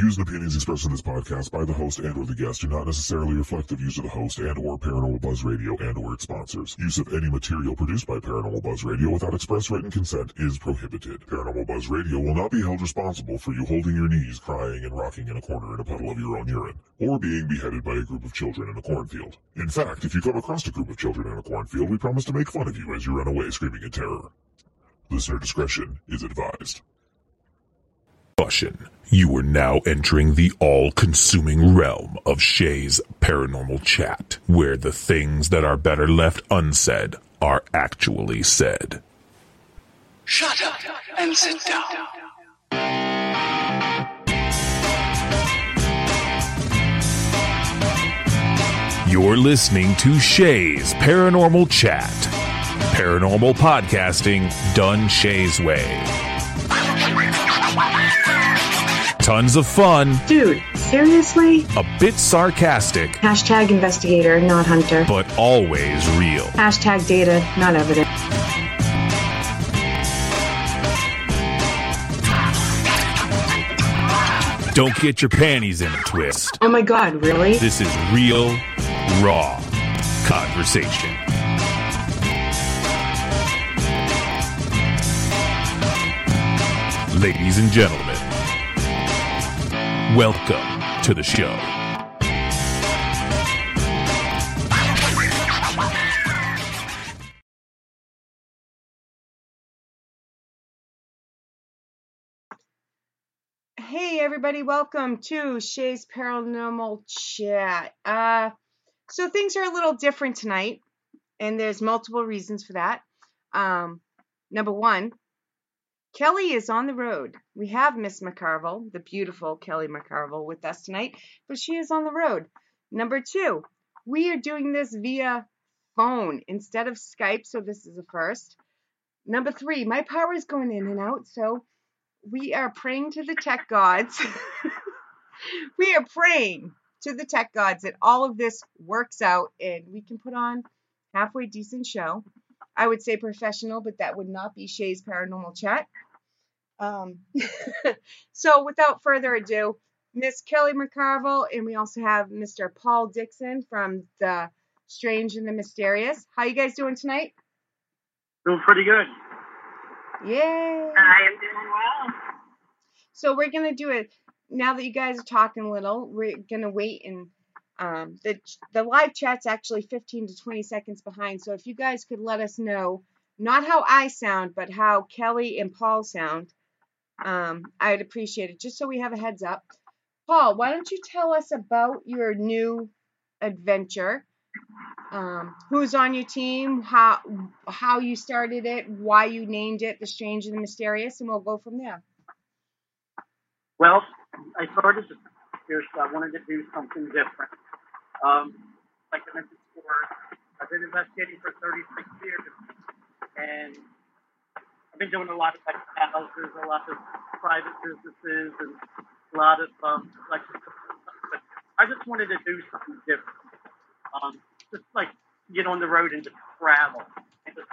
views and opinions expressed in this podcast by the host and or the guest do not necessarily reflect the views of the host and or Paranormal Buzz Radio and or its sponsors. Use of any material produced by Paranormal Buzz Radio without express written consent is prohibited. Paranormal Buzz Radio will not be held responsible for you holding your knees, crying, and rocking in a corner in a puddle of your own urine, or being beheaded by a group of children in a cornfield. In fact, if you come across a group of children in a cornfield, we promise to make fun of you as you run away screaming in terror. Listener discretion is advised. You are now entering the all-consuming realm of Shay's paranormal chat, where the things that are better left unsaid are actually said. Shut up and sit down. You're listening to Shay's Paranormal Chat. Paranormal podcasting done Shay's way. Tons of fun, Dude, seriously? a bit sarcastic, Hashtag investigator, not hunter. but always real. Hashtag data, not evidence. Don't get your panties in a twist. Oh my god, really? This is real, raw conversation. Ladies and gentlemen, welcome to the show. Hey everybody, welcome to Shay's Paranormal Chat. Uh, so things are a little different tonight, and there's multiple reasons for that. Um, number one, Kelly is on the road. We have Miss McCarville, the beautiful Kelly McCarville, with us tonight, but she is on the road. Number two, we are doing this via phone instead of Skype, so this is a first. Number three, my power is going in and out, so we are praying to the tech gods. we are praying to the tech gods that all of this works out and we can put on halfway decent show. I would say professional, but that would not be Shay's paranormal chat. Um, so without further ado, Miss Kelly McCarville, and we also have Mr. Paul Dixon from the Strange and the Mysterious. How you guys doing tonight? Doing pretty good. Yay! I am doing well. So we're gonna do it now that you guys are talking a little. We're gonna wait and um, the the live chat's actually 15 to 20 seconds behind. So if you guys could let us know not how I sound, but how Kelly and Paul sound, um, I'd appreciate it. Just so we have a heads up. Paul, why don't you tell us about your new adventure? Um, who's on your team? How how you started it? Why you named it the Strange and the Mysterious? And we'll go from there. Well, I started this I wanted to do something different. Um, like I mentioned before, I've been investigating for 36 years, and I've been doing a lot of like houses, a lot of private businesses, and a lot of um, like. I just wanted to do something different. Um, just like get on the road and just travel and just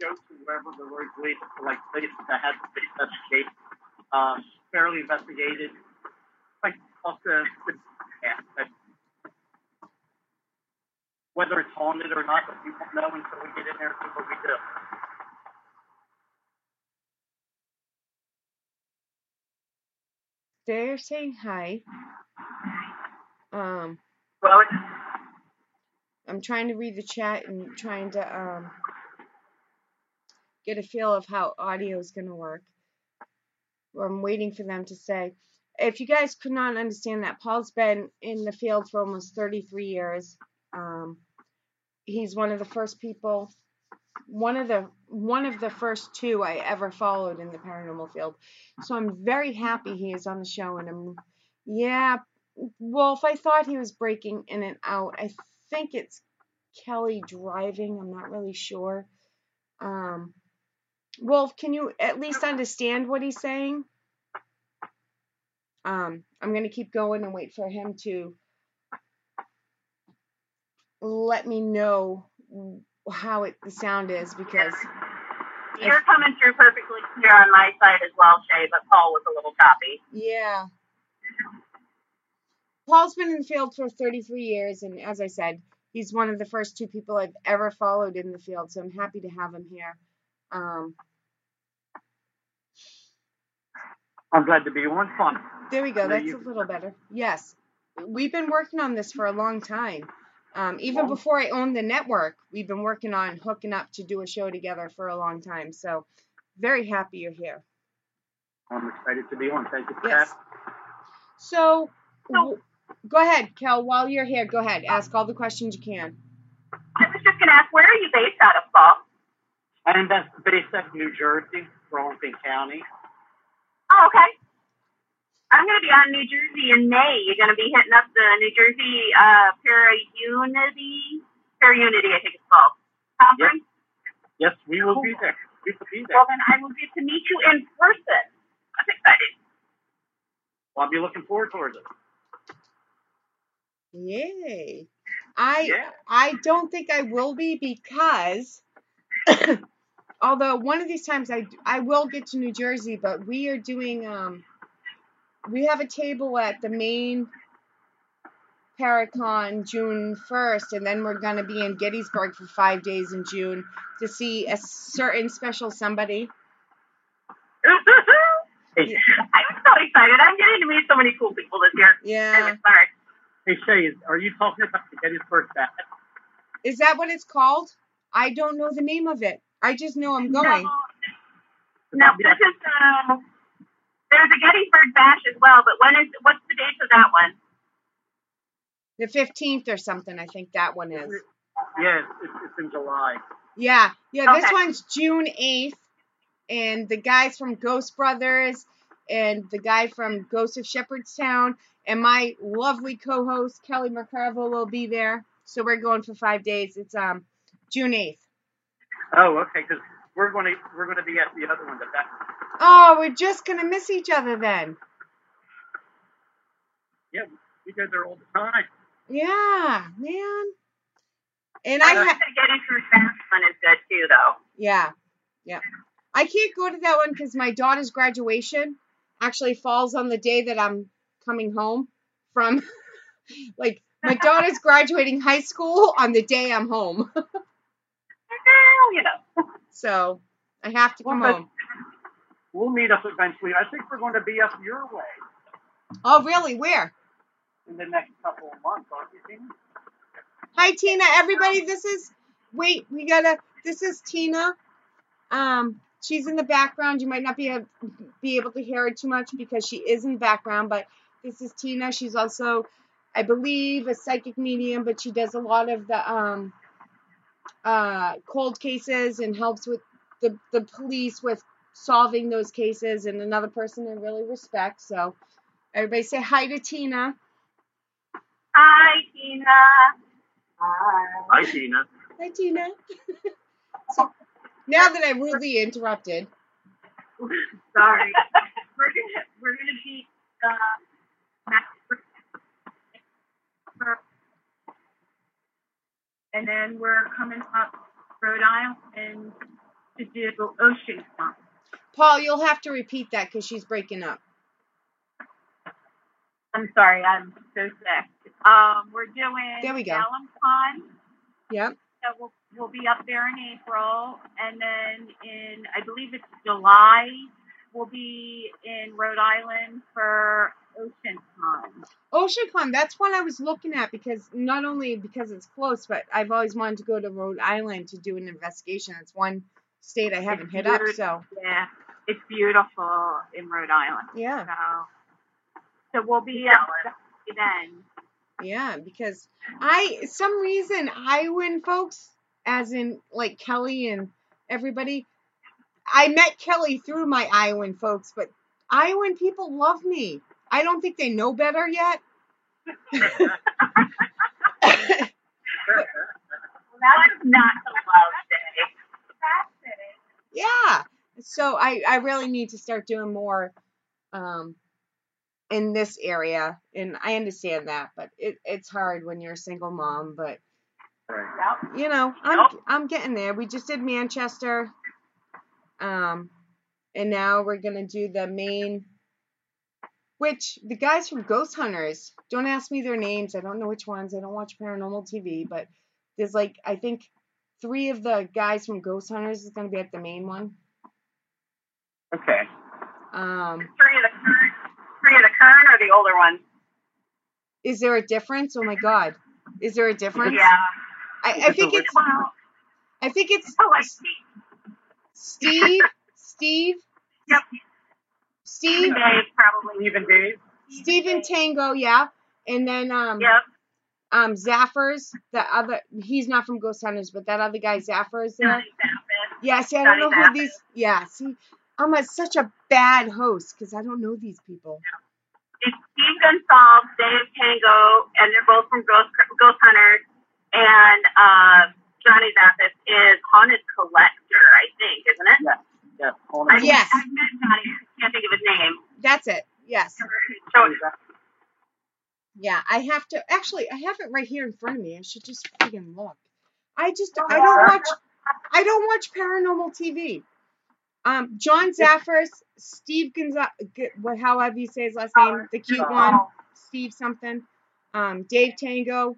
go to wherever the road leads to like places that have to investigated, um, fairly investigated, like off the, the yeah, whether it's haunted or not, but we won't know until we get in there and see what we do. They're saying hi. Um, Well, I'm trying to read the chat and trying to um, get a feel of how audio is going to work. I'm waiting for them to say. If you guys could not understand that, Paul's been in the field for almost 33 years. Um, he's one of the first people, one of the one of the first two I ever followed in the paranormal field. So I'm very happy he is on the show, and I'm yeah. Wolf, I thought he was breaking in and out. I think it's Kelly driving. I'm not really sure. Um, Wolf, can you at least understand what he's saying? um, I'm gonna keep going and wait for him to let me know how it the sound is because You're coming through perfectly clear on my side as well, Shay, but Paul was a little choppy. yeah. Paul's been in the field for 33 years, and as I said, he's one of the first two people I've ever followed in the field, so I'm happy to have him here. Um, I'm glad to be on fun. There we go. That's a little better. Yes. We've been working on this for a long time. Um, even before I owned the network, we've been working on hooking up to do a show together for a long time. So, very happy you're here. I'm excited to be on. Thank you for Yes. that. So, w- go ahead, Kel. While you're here, go ahead. Ask all the questions you can. I was just going to ask, where are you based out of, Paul? I'm based out of New Jersey, Burlington County. Oh, okay. I'm going to be on New Jersey in May. You're going to be hitting up the New Jersey uh, Para-Unity, Para-Unity, I think it's called, conference. Yes, we will be there. We will be there. Well, then I will get to meet you in person. I'm excited. Well, I'll be looking forward towards it. Yay. I Yeah. I don't think I will be because although one of these times I I will get to New Jersey, but we are doing um we have a table at the main Paracon June 1st and then we're going to be in Gettysburg for 5 days in June to see a certain special somebody. Hey, I'm so excited. I'm getting to meet so many cool people this year. Yeah. I'm hey Shay, are you talking about the Gettysburg Bat? Is that what it's called? I don't know the name of it. I just know I'm going. No, no this is uh, there's a Gettysburg Bash as well, but when is what's the date of that one? The 15th or something, I think that one is. Yes, it's, it's in July. Yeah, yeah, this one's June 8th. And the guys from Ghost Brothers and the guy from Ghost of Shepherdstown and my lovely co host Kelly McCarville will be there. So we're going for five days. It's um June 8th. Oh, okay, because we're going to we're going to be at the other one. The bat. Oh, we're just going to miss each other then. Yeah, we go there all the time. Yeah, man. And I I ha- think the Gettysburg Bash one is good too, though. Yeah, yeah. I can't go to that one because my daughter's graduation actually falls on the day that I'm coming home from. like, my daughter's graduating high school on the day I'm home. You know. so I have to come Well, but- home. We'll meet up eventually. I think we're going to be up your way Oh, really? Where? in the next couple of months, aren't you, Tina? Hi, Tina. Everybody, this is. Wait, we gotta. This is Tina. Um, she's in the background. You might not be able, be able to hear her too much because she is in the background, but this is Tina. She's also, I believe, a psychic medium, but she does a lot of the um, uh, cold cases and helps with the the police with solving those cases. And another person I really respect. So, everybody say hi to Tina. Hi, Tina. Hi. Hi, Tina. Hi, Tina. so now that I rudely interrupted, Sorry. we're gonna we're gonna be uh, Max- and then we're coming up Rhode Island to do Ocean Con. Paul, you'll have to repeat that because she's breaking up. I'm sorry, I'm so sick. Um, we're doing There we go. Con. Yep. So we'll, we'll be up there in April, and then in I believe it's July, we'll be in Rhode Island for Ocean Con. OceanCon, that's one I was looking at because not only because it's close, but I've always wanted to go to Rhode Island to do an investigation. It's one state I haven't It's hit up, so Yeah, it's beautiful in Rhode Island. yeah, So, so we'll be up then. yeah. Because I, some reason, Iowan folks, as in like Kelly and everybody, I met Kelly through my Iowan folks, but Iowan people love me. I don't think they know better yet. That's not the love day. Yeah so i i really need to start doing more um in this area, and I understand that, but it, it's hard when you're a single mom. But. Yep. you know, I'm Yep. I'm getting there. We just did Manchester, um, and now we're gonna do the main. Which the guys from Ghost Hunters don't ask me their names. I don't know which ones. I don't watch paranormal TV, but there's like I think three of the guys from Ghost Hunters is gonna be at the main one. Okay. Um, Three of the current, three of the current or the older ones? is there a difference? Oh my God, is there a difference? Yeah. I, I think it's Well, I think it's oh, I see. Steve, Steve, Yep. Steve, Dave probably. Steve and Dave. Steven Tango, yeah, and then um Yep. Um Zaffis, the other he's not from Ghost Hunters, but that other guy Zaffis there. Yeah, see, I don't know who these. Yeah, see, I'm a, such a bad host because I don't know these people. It's Steve Gonsalves, Dave Tango, and they're both from Ghost, Ghost Hunters. And uh, Johnny Zaffis is Haunted Collector, I think, isn't it? Yes. Yes. Hold I. Yes. I met Johnny. I can't think of his name. That's it. Yes. So, Yeah, I have to actually. I have it right here in front of me. I should just friggin' look. I just I don't watch. I don't watch paranormal TV. Um, John Zaffis, Steve Gonzalez, however you say his last name, the cute one, Steve something. Um, Dave Tango,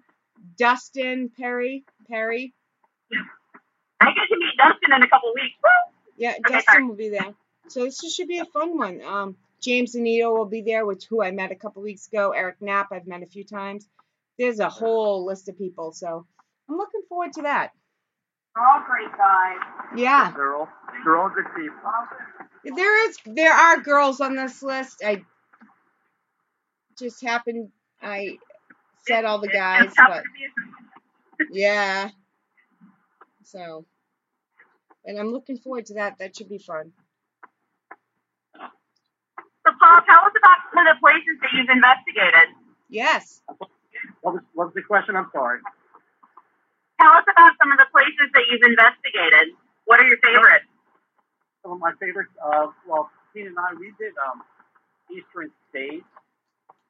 Dustin Perry, Perry. I get to meet Dustin in a couple weeks. Woo! Yeah, Okay, Dustin sorry. will be there. So this should be a fun one. Um, James Anito will be there, which who I met a couple weeks ago. Eric Knapp, I've met a few times. There's a whole list of people, so I'm looking forward to that. They're all great guys. Yeah, They're all they're all good people. there is there are girls on this list. I just happened I said all the guys, but to be a- yeah. So, and I'm looking forward to that. That should be fun. So, Paul, tell us about some of the places that you've investigated. Yes. What was what was the question? I'm sorry. Tell us about some of the places that you've investigated. What are your favorites? Some of my favorites. Uh, well, Tina and I we did um, Eastern State.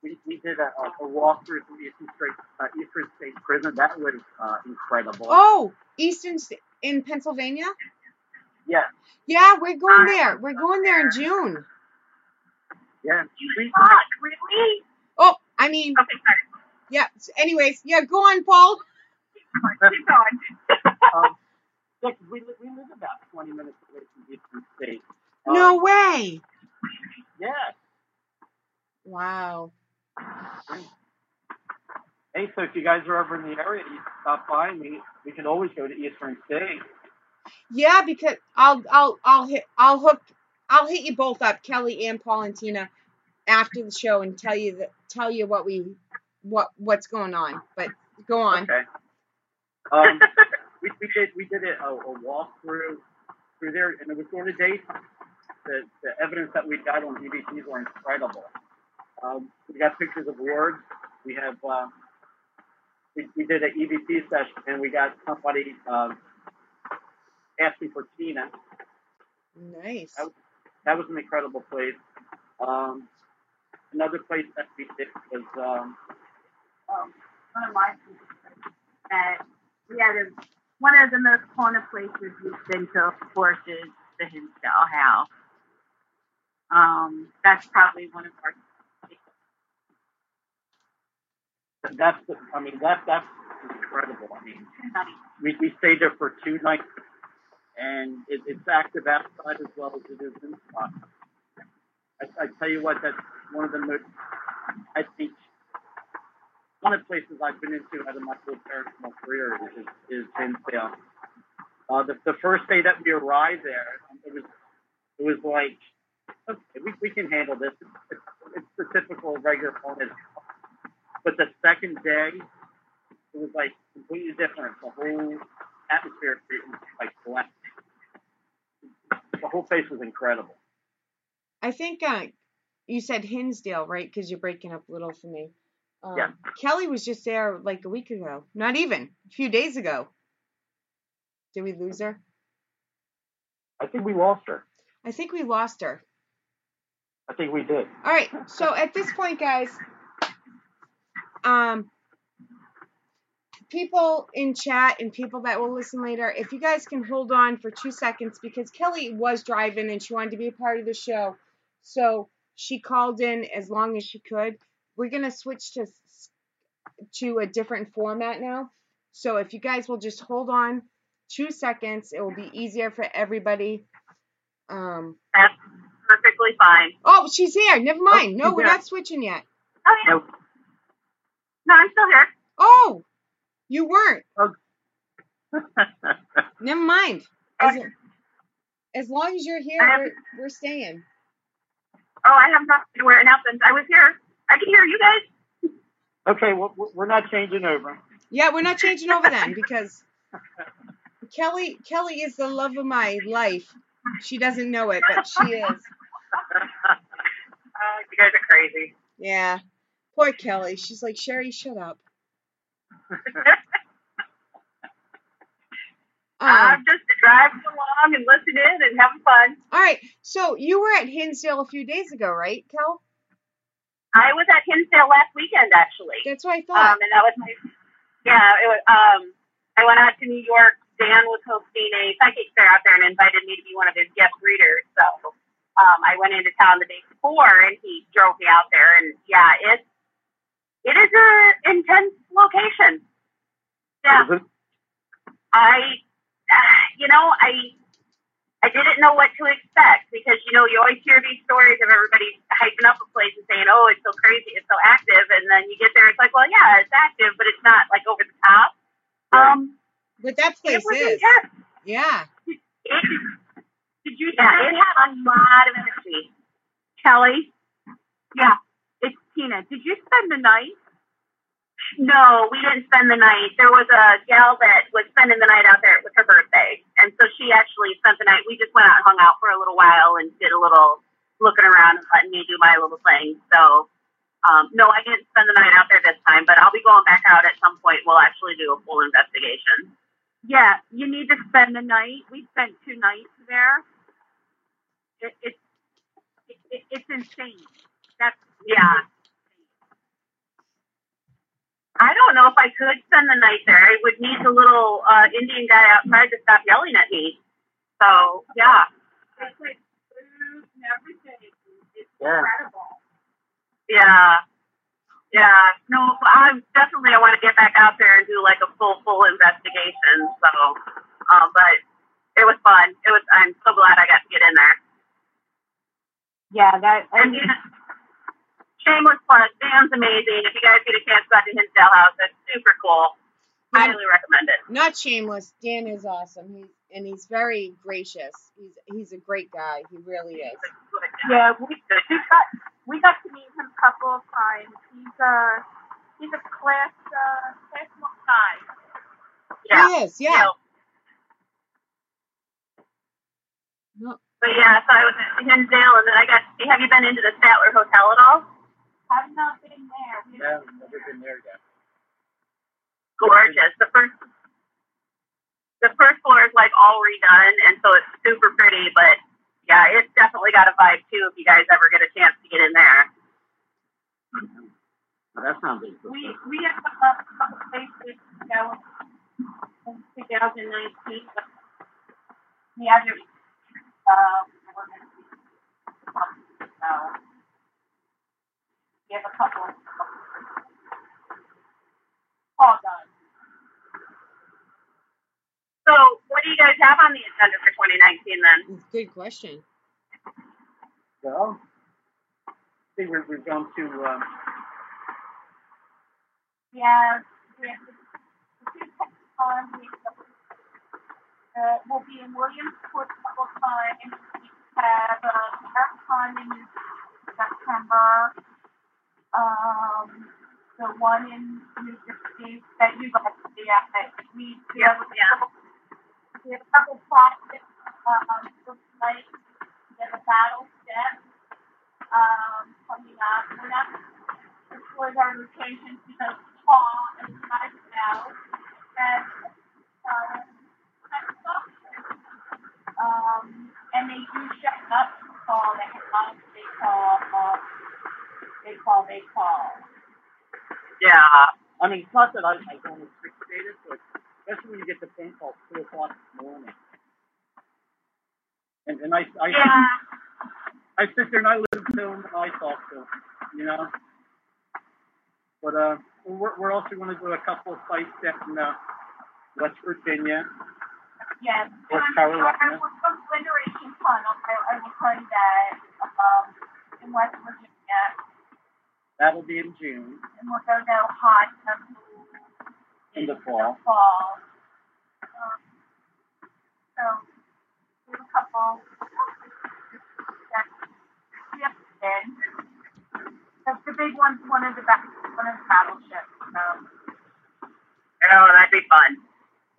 We, we did a, a, a walkthrough through Eastern State uh, Eastern State Prison. That was uh, incredible. Oh, Eastern State in Pennsylvania. Yeah, Yeah, we're going there. We're going there in June. Yeah. You We, suck, really? Oh, I mean, Okay, sorry. yeah. s- Anyways, yeah, go on, Paul. Keep going. um, yeah, 'cause we, li- we live about 20 minutes away from Eastern State. Um, No way. Yeah. Wow. Hey, so if you guys are ever in the area, you can stop by me. We can always go to Eastern State. Yeah, because I'll I'll I'll hit I'll hook I'll hit you both up, Kelly and Paul and Tina, after the show and tell you that tell you what we what what's going on. But go on. Okay. Um, we, we did we did a, a, walk through through there, and it was during the daytime. The, the evidence that we got on DVDs were incredible. Um, we got pictures of wards. We have uh, we, we did an EVP session, and we got somebody um, asking for Tina. Nice. That was, that was an incredible place. Um, another place that we did was um, um, one of my uh, we had a, one of the most haunted places we've been to, of course, is the Hinsdale House. Um, that's probably one of our. that's the, I mean that that's incredible. I mean we, we stayed there for two nights, and it, it's active outside as well as it is inside. I, I tell you what, that's one of the most, I think, one of the places I've been into out of my whole paranormal career is, is Hinsdale. Uh, the, the first day that we arrived there, it was it was like, okay, we, we can handle this. It's, it's, the typical regular haunted. But the second day, it was like completely different. The whole atmosphere was like black. The whole place was incredible. I think uh, you said Hinsdale, right? Because you're breaking up a little for me. Um, Yeah. Kelly was just there like a week ago. Not even a few days ago. Did we lose her? I think we lost her. I think we lost her. I think we did. All right. So at this point, guys, um, people in chat and people that will listen later, if you guys can hold on for two seconds because Kelly was driving and she wanted to be a part of the show, so she called in as long as she could. We're gonna switch to to a different format now. So if you guys will just hold on two seconds, it will be easier for everybody. Um, That's perfectly fine. oh, she's here. Never mind. No, we're here. not switching yet. Oh yeah. No, I'm still here. Oh, you weren't. Oh. Never mind. As, as long as you're here, we're, we're staying. Oh, I have not to wear announcements. I was here. I can hear you guys. okay, well, we're not changing over. Yeah, we're not changing over then because Kelly Kelly is the love of my life. She doesn't know it, but she is. Uh, you guys are crazy. Yeah. Poor Kelly. She's like, Sherry, shut up. Um, I'm just driving along and listening and having fun. all right. So you were at Hinsdale a few days ago, right, Kel? I was at Hinsdale last weekend actually. That's what I thought. Um, and that was my yeah. It was, um, I went out to New York. Dan was hosting a psychic fair out there and invited me to be one of his guest readers. So um, I went into town the day before, and he drove me out there. And yeah, it it is a intense location. Yeah, Is it? I you know I I didn't know what to expect because you know you always hear these stories of everybody hyping up a place and saying, "Oh, it's so crazy, it's so active," and then you get there, it's like, "Well, yeah, it's active, but it's not like over the top." Um, but that place is. intense. Yeah. It, did you? Yeah, it had a lot of energy. Kelly, yeah, it's Tina. Did you spend the night? No, we didn't spend the night. There was a gal that was spending the night out there. It was her birthday, and so she actually spent the night. We just went out and hung out for a little while and did a little looking around and letting me do my little thing. So, um, no, I didn't spend the night out there this time, but I'll be going back out at some point. We'll actually do a full investigation. Yeah, you need to spend the night. We spent two nights there. It, it, it, it it's insane. That's yeah. I don't know if I could spend the night there. I would need the little uh, Indian guy outside to stop yelling at me. So yeah. It's like food and everything. It's Yeah. incredible. Yeah. Yeah. No, I definitely I want to get back out there and do like a full full investigation. So, um, but it was fun. It was. I'm so glad I got to get in there. Yeah, that. And yeah, shameless plug. Dan's amazing. If you guys get a chance, go out to Hinsdale House. That's super cool. Highly recommend it. Not shameless. Dan is awesome. He's and he's very gracious. He's he's a great guy. He really is. Yeah, we, we got we got to meet him a couple of times. He's a he's a class uh, class one guy. Yeah. He is. Yeah. So, but yeah, so I was at Hinsdale, and then I got. Have you been into the Statler Hotel at all? Have not been there. No, I've never been there yet. Gorgeous. The first the first floor is like all redone, and so it's super pretty. But yeah, it's definitely got a vibe too. If you guys ever get a chance to get in there. That sounds interesting. We we have a couple places to go in 2019. But we have your um, we're gonna be so we have a couple of all done. So, what do you guys have on the agenda for 2019 then? Good question. Well, I think we're, we're going to, um, Yeah, we have the, the two times we uh, will be in Williamsport a couple of times. We have uh, our time in September. Um, the one in New Jersey that you guys see at that we we have a couple, we have a couple practice um looks like there's a battle step um coming up. We're not towards our locations because Paul and myself and um um and they do shut up for call, they call, they call, they call, they call. Yeah. I mean, it's not that I, I don't appreciate it, but especially when you get the phone call at 2 o'clock in the morning. And, and I, I, Yeah. I sit there and I listen to them and I talk to them, you know? But uh, we're, we're also going to do a couple of sites in uh, West Virginia. Yes. North And Carolina. I work on Liberation Tunnel. I, I you that um, in West Virginia, That'll be in June. and we'll go to Hot Temple In the fall. fall. Um, so we have a couple. that we have been. The, the big one's one of the back, one of the battleships. So Oh, that'd be fun.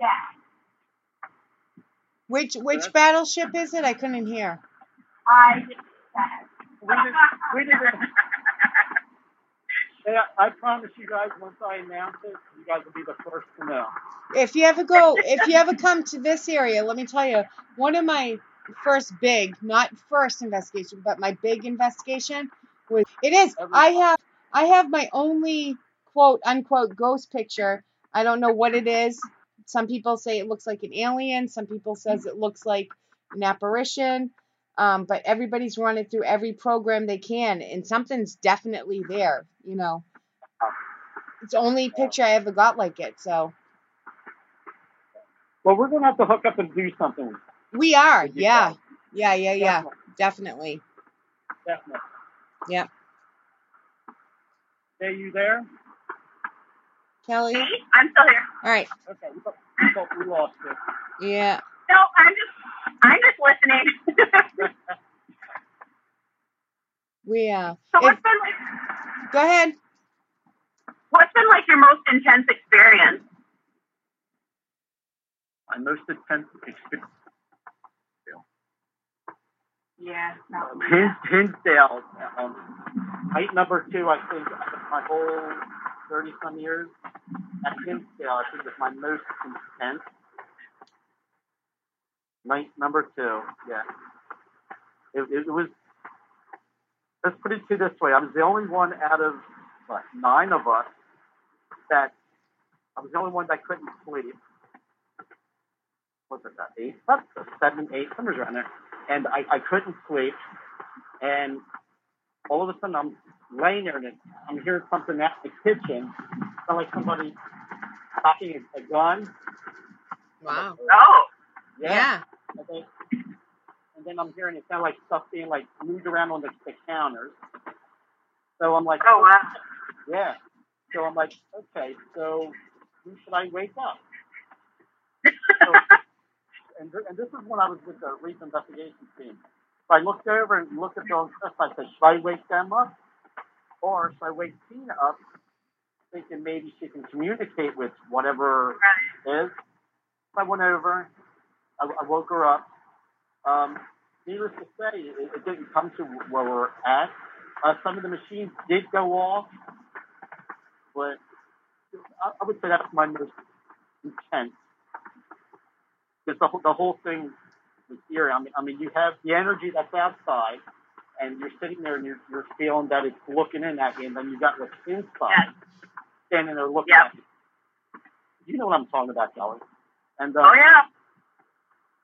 yeah, Which which That's- battleship is it? I couldn't hear. I did that. We did, we did it. Hey, I, I promise you guys, once I announce it, you guys will be the first to know. If you ever go, if you ever come to this area, let me tell you, one of my first big, not first investigation, but my big investigation was it is. I have I have my only quote unquote ghost picture. I don't know what it is. Some people say it looks like an alien. Some people says it looks like an apparition. Um, but everybody's running through every program they can, and something's definitely there. You know, it's the only picture I ever got like it. So Well, we're going to have to hook up and do something. we are, With yeah, guys. yeah, yeah, yeah, Definitely. definitely. Definitely. Yep. Hey, you there? Kelly, all I'm still here. All right. Okay, we thought, we, thought we lost you. yeah. No, I'm just, I'm just listening. We uh, so if, what's been like, go ahead. what's been like your most intense experience? My most intense experience. Yeah, no. Hin- Hinsdale, um, height number two, I think, my whole 30 some years at Hinsdale, I think is my most intense. Night number two, yeah. It, it, was, let's put it to this way. I was the only one out of, what, nine of us that, I was the only one that couldn't sleep. What's it, that eight? That's seven, eight, somewhere around there and I, I couldn't sleep. And all of a sudden, I'm laying there and I'm hearing something at the kitchen, sound like somebody cocking a, a gun. Wow. Oh, Yeah. And then, and then I'm hearing it sound like stuff being like moved around on the, the counters. So I'm like, oh wow. yeah. So I'm like, okay, so who should I wake up? So, and, th- and this is when I was with the Reef Investigation team. So I looked over and looked at and Chris. I said, should I wake them up? Or should I wake Tina up, thinking maybe she can communicate with whatever it is? So I went over. I, I woke her up. Um, needless to say, it, it didn't come to where we're at. Uh, some of the machines did go off, but I, I would say that's my most intense. Because the, whole- the whole thing was eerie. I mean, I mean, you have the energy that's outside, and you're sitting there and you're, you're feeling that it's looking in at you, and then you got what's inside standing there looking Yep. at you. You know what I'm talking about, Kelly. And uh, Oh yeah.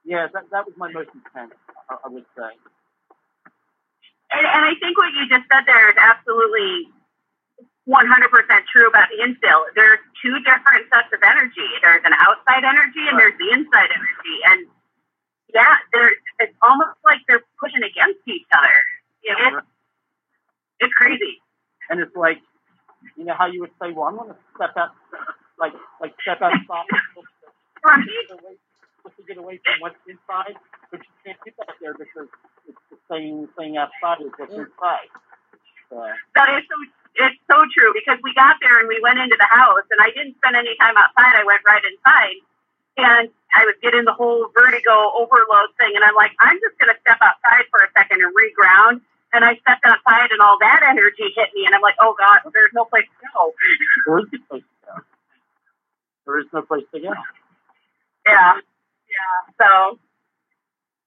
Yeah, that, that was my most intense, I, I would say. And, and I think what you just said there is absolutely 100% true about the instill. There's two different sets of energy. There's an outside energy and there's the inside energy. And yeah, there's, it's almost like they're pushing against each other. You know, it's, it's crazy. And it's like, you know how you would say, well, I'm going to step out, like, like step outside Right. To get away, to get from what's inside, but you can't do that there because it's the same thing outside as what's inside. So, That is so. It's so true because we got there and we went into the house and I didn't spend any time outside. I went right inside and I was getting the whole vertigo overload thing and I'm like, I'm just gonna step outside for a second and reground. And I stepped outside and all that energy hit me and I'm like, oh god, there's no place to go. there is no place to go. There is no place to go. Yeah, yeah. So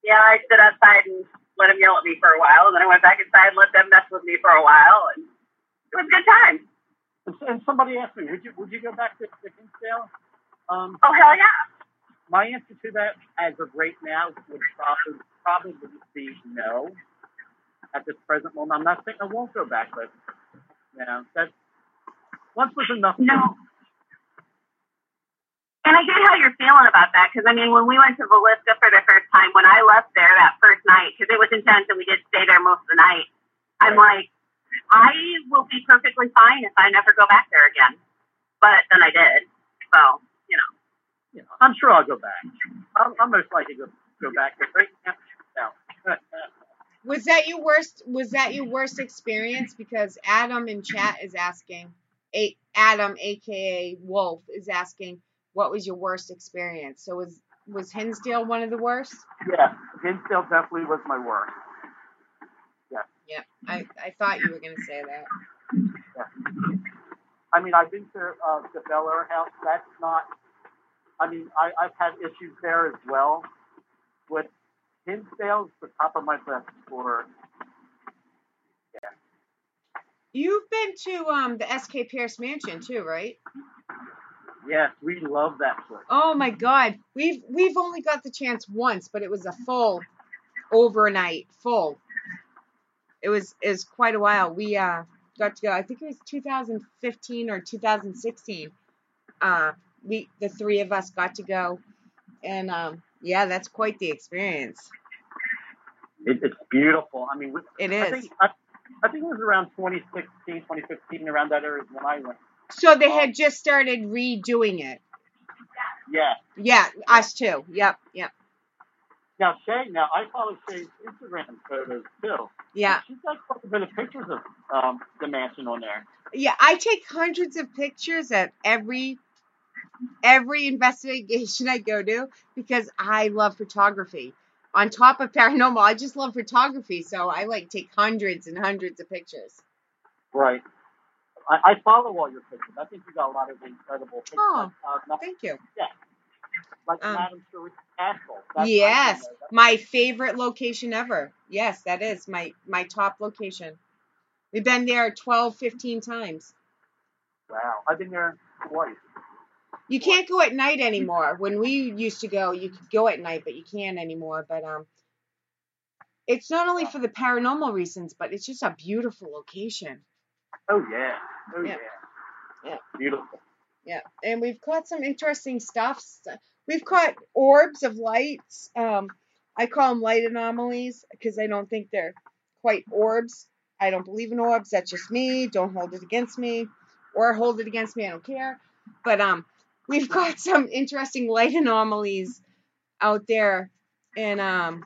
yeah, I stood outside and let them yell at me for a while, and then I went back inside and let them mess with me for a while, and it was a good time. And, somebody asked me, would you would you go back to, to Hinsdale? Um, Oh hell yeah! my answer to that, as of right now, would probably probably be no. At this present moment, I'm not saying I won't go back, but you know that once was enough. for No. Me. And I get how you're feeling about that because I mean, when we went to Villisca for the first time, when I left there that first night, because it was intense and we did stay there most of the night, I'm like, I will be perfectly fine if I never go back there again. But then I did, so you know. You know, I'm sure I'll go back. I'll, I'll most likely go go back. But right. Was that your worst? Was that your worst experience? Because Adam in chat is asking, a, Adam, aka Wolf, is asking, what was your worst experience? So was was Hinsdale one of the worst? yeah, Hinsdale definitely was my worst. Yeah, I, I thought you were gonna say that. Yeah. I mean, I've been to uh, the Bel Air house. That's not. I mean, I, I've had issues there as well. With Hinsdale's the top of my list for. Yeah. You've been to um the SK Pierce Mansion too, right? Yes, we love that place. Oh my God, we've we've only got the chance once, but it was a full overnight, full. It was it was quite a while. We uh got to go. I think it was 2015 or 2016. Uh, we the three of us got to go, and um yeah, that's quite the experience. It, it's beautiful. I mean, we, It I is. think I, I think it was around 2016, 2015, around that area when I went. So they had just started redoing it. Yeah. Yeah, us too. Yep, yep, Now Shay, now I follow Shay's Instagram photos too. yeah. She's got quite a bit of pictures of um, the mansion on there. Yeah, I take hundreds of pictures at every every investigation I go to because I love photography. On top of paranormal, I just love photography, so I like take hundreds and hundreds of pictures. Right. I, I follow all your pictures. I think you got a lot of incredible pictures. Oh, uh, Thank you. like um, Madame Sherri Castle. That's Yes, my favorite location ever. Yes, that is my my top location. We've been there 12, 15 times. Wow. I've been there twice. You can't go at night anymore. When we used to go, you could go at night, but you can't anymore. But um, it's not only for the paranormal reasons, but it's just a beautiful location. Oh yeah. Oh Yeah. yeah. Yeah. Beautiful. Yeah, and we've caught some interesting stuff. We've caught orbs of lights. Um, I call them light anomalies because I don't think they're quite orbs. I don't believe in orbs. That's just me. Don't hold it against me, or hold it against me. I don't care. But um, we've got some interesting light anomalies out there, and um,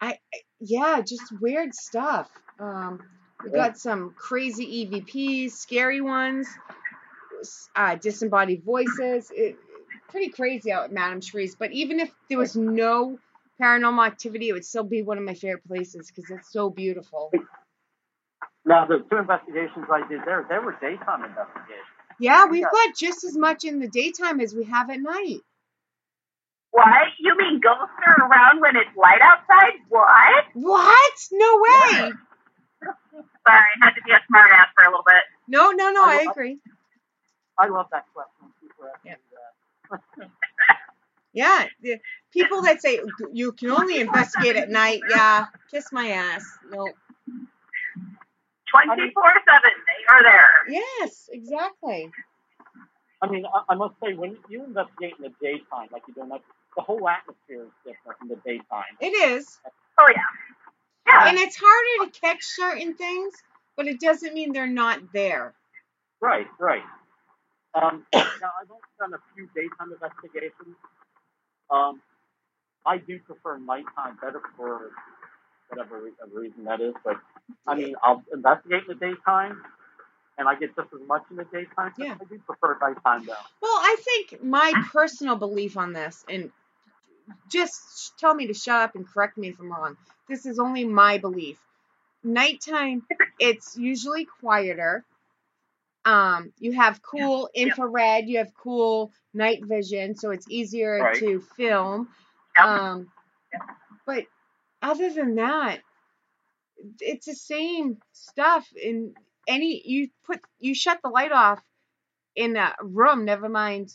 I I- yeah, just weird stuff. Um, we got some crazy EVPs, scary ones, uh, disembodied voices. It, pretty crazy out at Madame Sherri's. But even if there was no paranormal activity, it would still be one of my favorite places because it's so beautiful. Now the two investigations I did there, they were daytime investigations. Yeah, we've got just as much in the daytime as we have at night. What? You mean ghosts are around when it's light outside? What? What? No way. Sorry, I had to be a smart ass for a little bit. No, no, no. I I- agree. I love that question. People Yeah. that. Yeah, the people that say you can only investigate at night. Yeah, kiss my ass. No. 24 7, they are there. Yes, exactly. I mean, I, I must say, when you investigate in the daytime, like you do night, the whole atmosphere is different in the daytime. It is. Oh, yeah. Yeah. And it's harder to catch certain things, but it doesn't mean they're not there. Right, right. Um, now, I've only done a few daytime investigations. Um, I do prefer nighttime better for whatever re- reason that is, but I mean, I'll investigate in the daytime, and I get just as much in the daytime. Yeah. I do prefer nighttime though. Well, I think my personal belief on this, and just tell me to shut up and correct me if I'm wrong. This is only my belief. Nighttime, it's usually quieter. Um, you have cool infrared, you have cool night vision, so it's easier Right. to film. Yep. Um, but other than that, it's the same stuff. In any you put you shut the light off in a room, never mind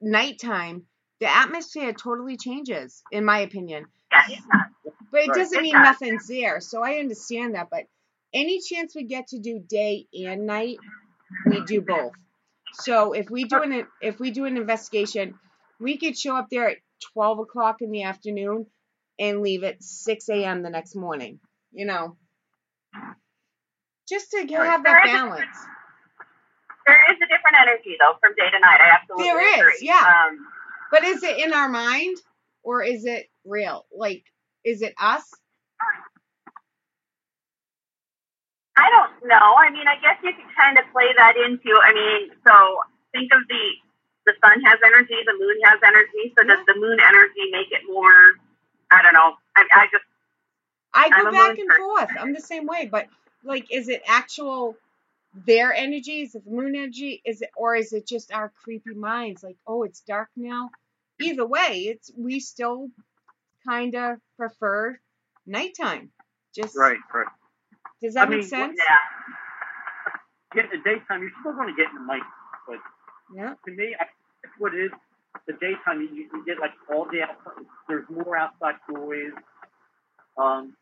nighttime, the atmosphere totally changes, in my opinion. Yeah. But it Right. doesn't It mean does. nothing's there. So I understand that. But any chance we get to do day and night, we do both. So if we do an if we do an investigation, we could show up there at twelve o'clock in the afternoon and leave at six a.m. the next morning. You know, just to have that balance. There is a different energy though from day to night. I absolutely There is, agree. yeah. Um, But is it in our mind or is it real? Like, is it us? I don't know. I mean, I guess you could kind of play that into. I mean, so think of the the sun has energy, the moon has energy. So does the moon energy make it more? I don't know. I, I just I go back and person. forth. I'm the same way, but like, is it actual their energy? Is it the moon energy? Is it, or is it just our creepy minds? Like, oh, it's dark now. Either way, it's we still kind of prefer nighttime. Just Right, right. does that I make mean, sense? yeah. Get in the daytime, you're still going to get in the night, but Yeah. to me, I think what it is the daytime. You, you get like all the outside. There's more outside noise. Um,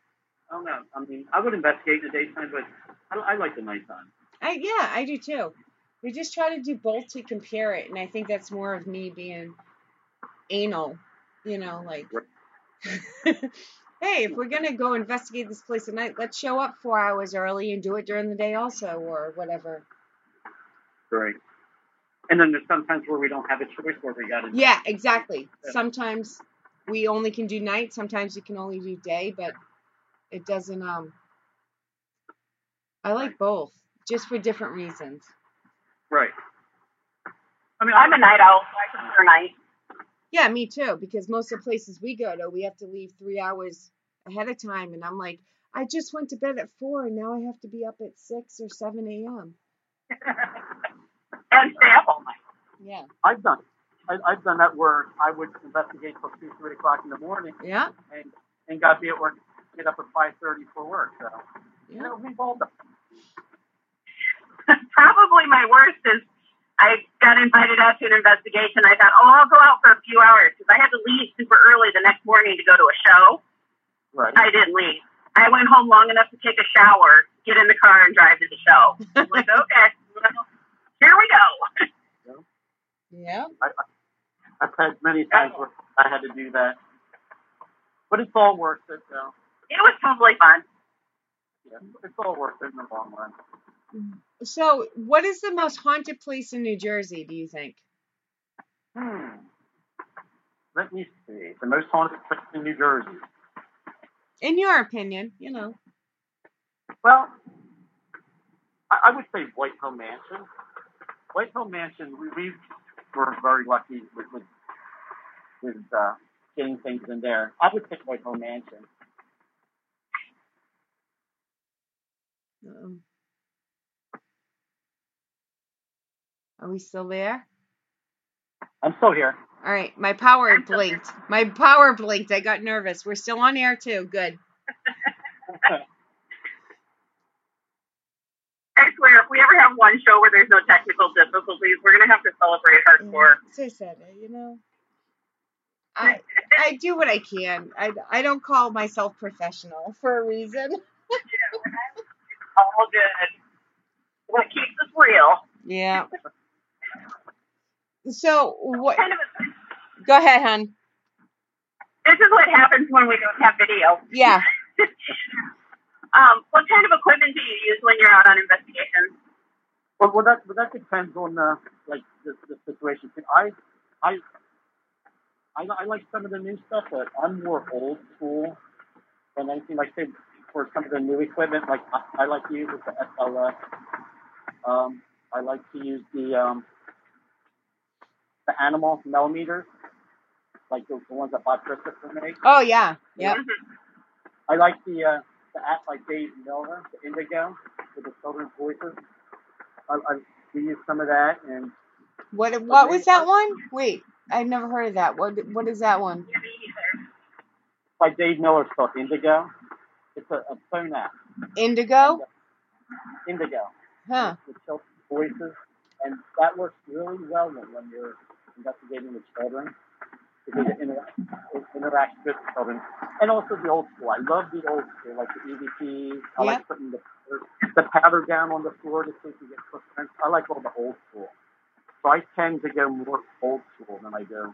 I don't know. I mean, I would investigate in the daytime, but I, I like the nighttime. I yeah, I do too. We just try to do both to compare it, and I think that's more of me being anal, you know, like. hey, if we're gonna go investigate this place at night, let's show up four hours early and do it during the day also, or whatever. Right. And then there's sometimes where we don't have a choice where we got to. Yeah, exactly. Sometimes we only can do night, sometimes you can only do day, but it doesn't um I like both, just for different reasons. Right. I mean, I'm a night owl, so I prefer night. Yeah, me too, because most of the places we go to, we have to leave three hours ahead of time, and I'm like, I just went to bed at four, and now I have to be up at six or seven a.m. and stay up all night. Yeah, I've done. I, I've done that where I would investigate till two, three o'clock in the morning, yeah, and and got to be at work, get up at five thirty for work. So you yeah. know, we've all done. Probably my worst is I got invited out to an investigation. I thought, oh, I'll go out for a few hours because I had to leave super early the next morning to go to a show. Right. I didn't leave. I went home long enough to take a shower, get in the car, and drive to the show. I'm like, okay, well, here we go. Yeah. I've had many times where I had to do that, but it's all worth it. though. It was totally fun. Yeah, it's all worth it in the long run. Mm-hmm. So, what is the most haunted place in New Jersey? Do you think? Hmm. Let me see. The most haunted place in New Jersey. In your opinion, you know. Well, I, I would say Whitehall Mansion. Whitehall Mansion, we, we were very lucky with with, with uh, getting things in there. I would pick Whitehall Mansion. Um, are we still there? I'm still here. All right, my power blinked. My power blinked. I got nervous. We're still on air too. Good. I swear, if we ever have one show where there's no technical difficulties, we're gonna have to celebrate hardcore. So sad, you know. I I do what I can. I, I don't call myself professional for a reason. it's All good. What keeps us real? Yeah. So what? Kind of. A, Go ahead, hon. this is what happens when we don't have video. Yeah. Um, what kind of equipment do you use when you're out on investigations? Well, well, that well, that depends on the like the, the situation. I, I, I, I like some of the new stuff, but I'm more old school than anything. Like say for some of the new equipment, like I, I like to use the SLS. Um, I like to use the um, the animal millimeters, like the, the ones that Bob Christopher makes. Oh yeah. Yep. I like the uh, the app by Dave Miller, the Indigo, with the children's voices. I, I we use some of that, and What what was that one? Wait, I never heard of that. What what is that one? by Dave Miller's book, Indigo. It's a, a phone app, Indigo? Indigo, Huh. with children's voices, and that works really well when, when you're investigating the children because it interacts, it interacts with the children, and also the old school. I love the old school, like the EVP. I Yep. like putting the the powder down on the floor to see if you get footprints. I like all the old school. So I tend to go more old school than I do.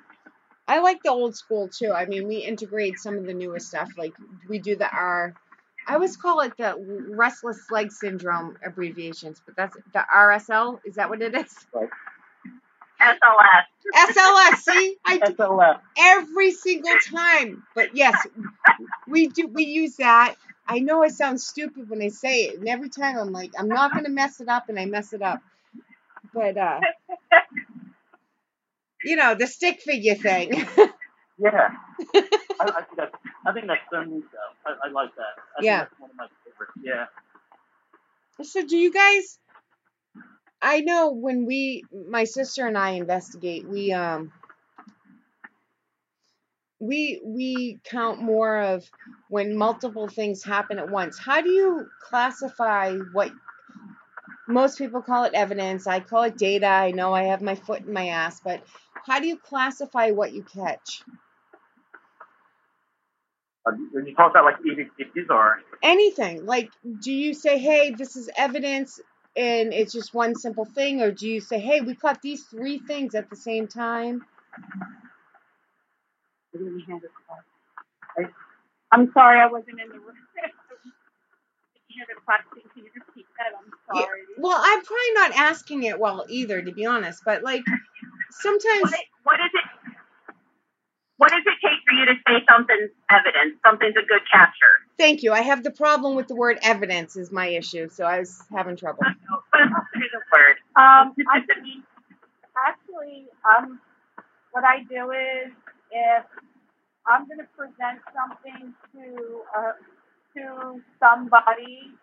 I like the old school too. I mean, we integrate some of the newest stuff. Like we do the R. I always call it the restless leg syndrome abbreviations, but that's the RSL. Is that what it is? SLS. SLS. See, I do SLF. every single time. But yes, we do. We use that. I know I sound stupid when I say it, and every time I'm like, I'm not gonna mess it up, and I mess it up. But uh, you know, the stick figure thing. Yeah. I, I think that's I think that's so neat though. I, I like that. I Yeah. think that's one of my favorites. Yeah. So do you guys I know when we my sister and I investigate, we um we we count more of when multiple things happen at once. How do you classify what most people call it evidence, I call it data. I know I have my foot in my ass, but how do you classify what you catch? Uh, when you talk about like EVPs or anything like do you say hey this is evidence and it's just one simple thing or do you say hey we caught these three things at the same time I'm sorry, I wasn't in the room. Hear the question. Can you repeat that? I'm Yeah, sorry. well i'm probably not asking it well either to be honest but like sometimes what is it? What does it take for you to say something's evidence, something's a good capture? thank you i have the problem with the word evidence is my issue so i was having trouble What is the word? Um, I actually, um, what I do is if I'm going to present something to uh, to somebody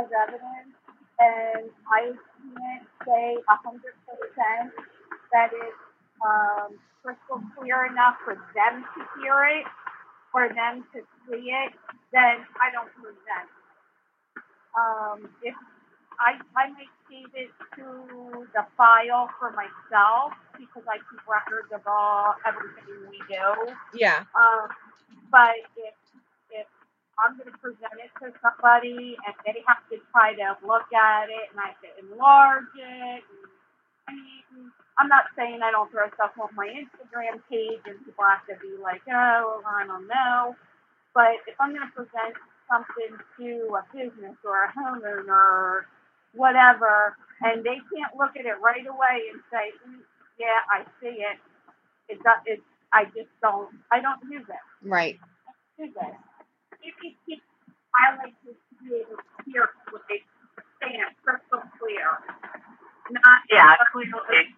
as evidence, and I can't say a hundred percent that it's um, crystal clear enough for them to hear it, for them to see it, then I don't present. Um, if I, I may save it to the file for myself because I keep records of all everything we do. yeah Um, but if if I'm going to present it to somebody and they have to try to look at it and I have to enlarge it, and, I mean, I'm not saying I don't throw stuff on my Instagram page and people have to be like, oh, well, I don't know. But if I'm going to present something to a business or a homeowner or whatever, and they can't look at it right away and say, mm, yeah, I see it. It does. It. I just don't. I don't use it. right Use it. If you keep, I like to be able to hear what they say crystal clear. Not Yeah, clear.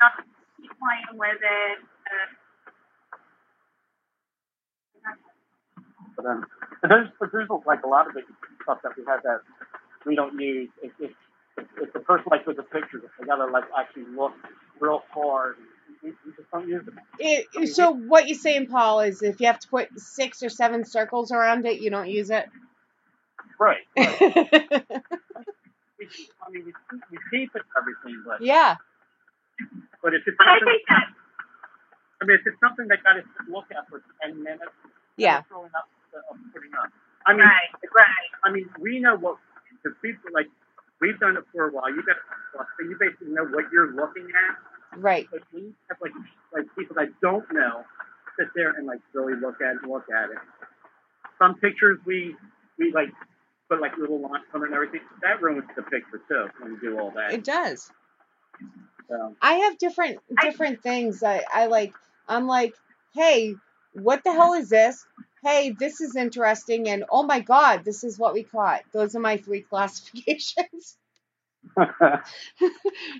Not playing with it. Uh, but then but there's but there's like a lot of the stuff that we have that we don't use. If if if, if the person like with the pictures, they gotta like actually look real hard. We, we just don't use it. it, so what you're saying paul is if you have to put six or seven circles around it you don't use it Right. right. We, I mean, we, we keep it everything, but yeah but if it's But I think that I mean, if it's something they gotta look at for ten minutes, yeah they're throwing up, uh, putting up. I mean, right, right. I mean, we know what the people like. We've done it for a while. You got so you basically know what you're looking at. right But we have like like people that don't know sit there and like really look at it, look at it. Some pictures we we like put like little lines on it and everything. That ruins the picture too when you do all that. it does So, I have different different things. I, I like I'm like, hey, what the hell is this? Hey, this is interesting, and oh my god, this is what we caught. Those are my three classifications. like, I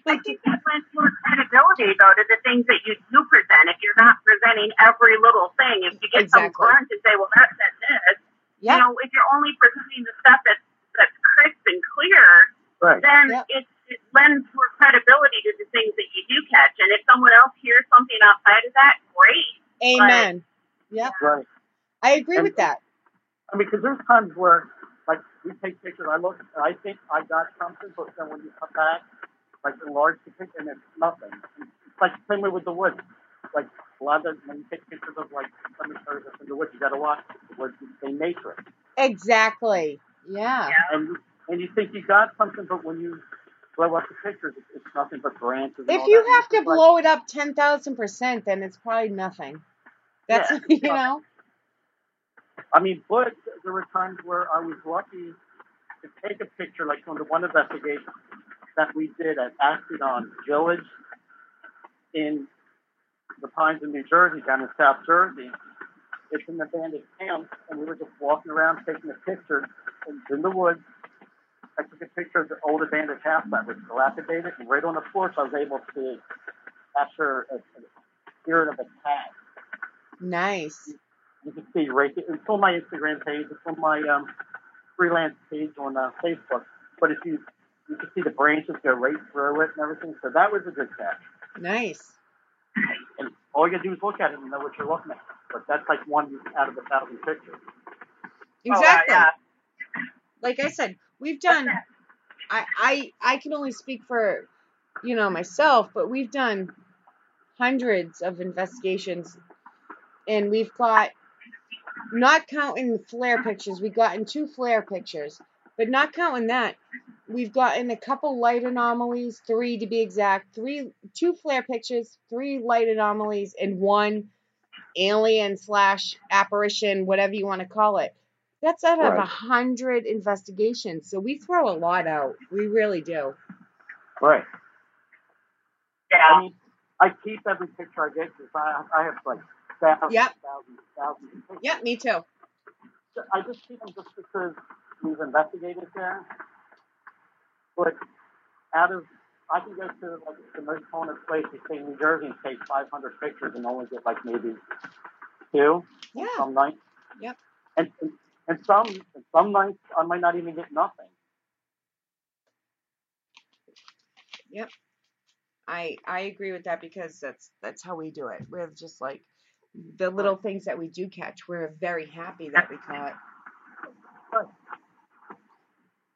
like, think that lends more credibility, though, to the things that you do present. If you're not presenting every little thing, if you get some Exactly. grunt and say, "Well, that said this," you know, if you're only presenting the stuff that's that's crisp and clear, right. then Yep. it, it lends more credibility to the things that you do catch. And if someone else hears something outside of that, great. amen. Yep, Right. I agree And- with that. I mean, because there's times where, like, we take pictures. I look, and I think I got something, but then when you come back, like, enlarge the picture, and it's nothing. It's like the same way with the woods. Like, a lot of when you take pictures of, like, some of in the woods, you got to watch the woods in nature. Exactly. Yeah. And, and you think you got something, but when you blow up the pictures, it's, it's nothing but branches. If you that. have to It's like- blow it up 10,000%, then it's probably nothing. That's, Yeah. you know? I mean, but there were times where I was lucky to take a picture, like on the one investigation that we did at Ascadon Village in the Pines in New Jersey, down in South Jersey. It's an abandoned camp, and we were just walking around taking a picture in, in the woods. I took a picture of the old abandoned house that was dilapidated, and right on the porch, I was able to capture a, a spirit of a cat Nice. you can see right there. It's on my Instagram page. It's on my um, freelance page on uh, Facebook. But if you you can see the branches go right through it and everything. So that was a good catch. Nice. And all you gotta do is look at it and know what you're looking at. But that's like one out of a thousand pictures. Oh, exactly. yeah. Like I said, we've done. I I I can only speak for, you know, myself, but we've done hundreds of investigations, and we've got, not counting the flare pictures, we've gotten two flare pictures, but not counting that, we've gotten a couple light anomalies, three to be exact, three, two flare pictures, three light anomalies, and one alien slash apparition, whatever you want to call it. That's out of a Right. hundred investigations. So we throw a lot out. We really do. Right. Yeah. I Yeah. mean, I keep every picture I get because I, I have like thousands, Yep. thousands, thousands of pictures. Yeah, me too. I just keep them just because we've investigated there. But out of, I can go to like the most haunted place in say New Jersey and take 500 pictures and only get like maybe two. Yeah. Some nights. Yep. And, and and some and some nights I might not even get nothing. Yep. I I agree with that because that's that's how we do it. We're just like the little things that we do catch. We're very happy that we caught.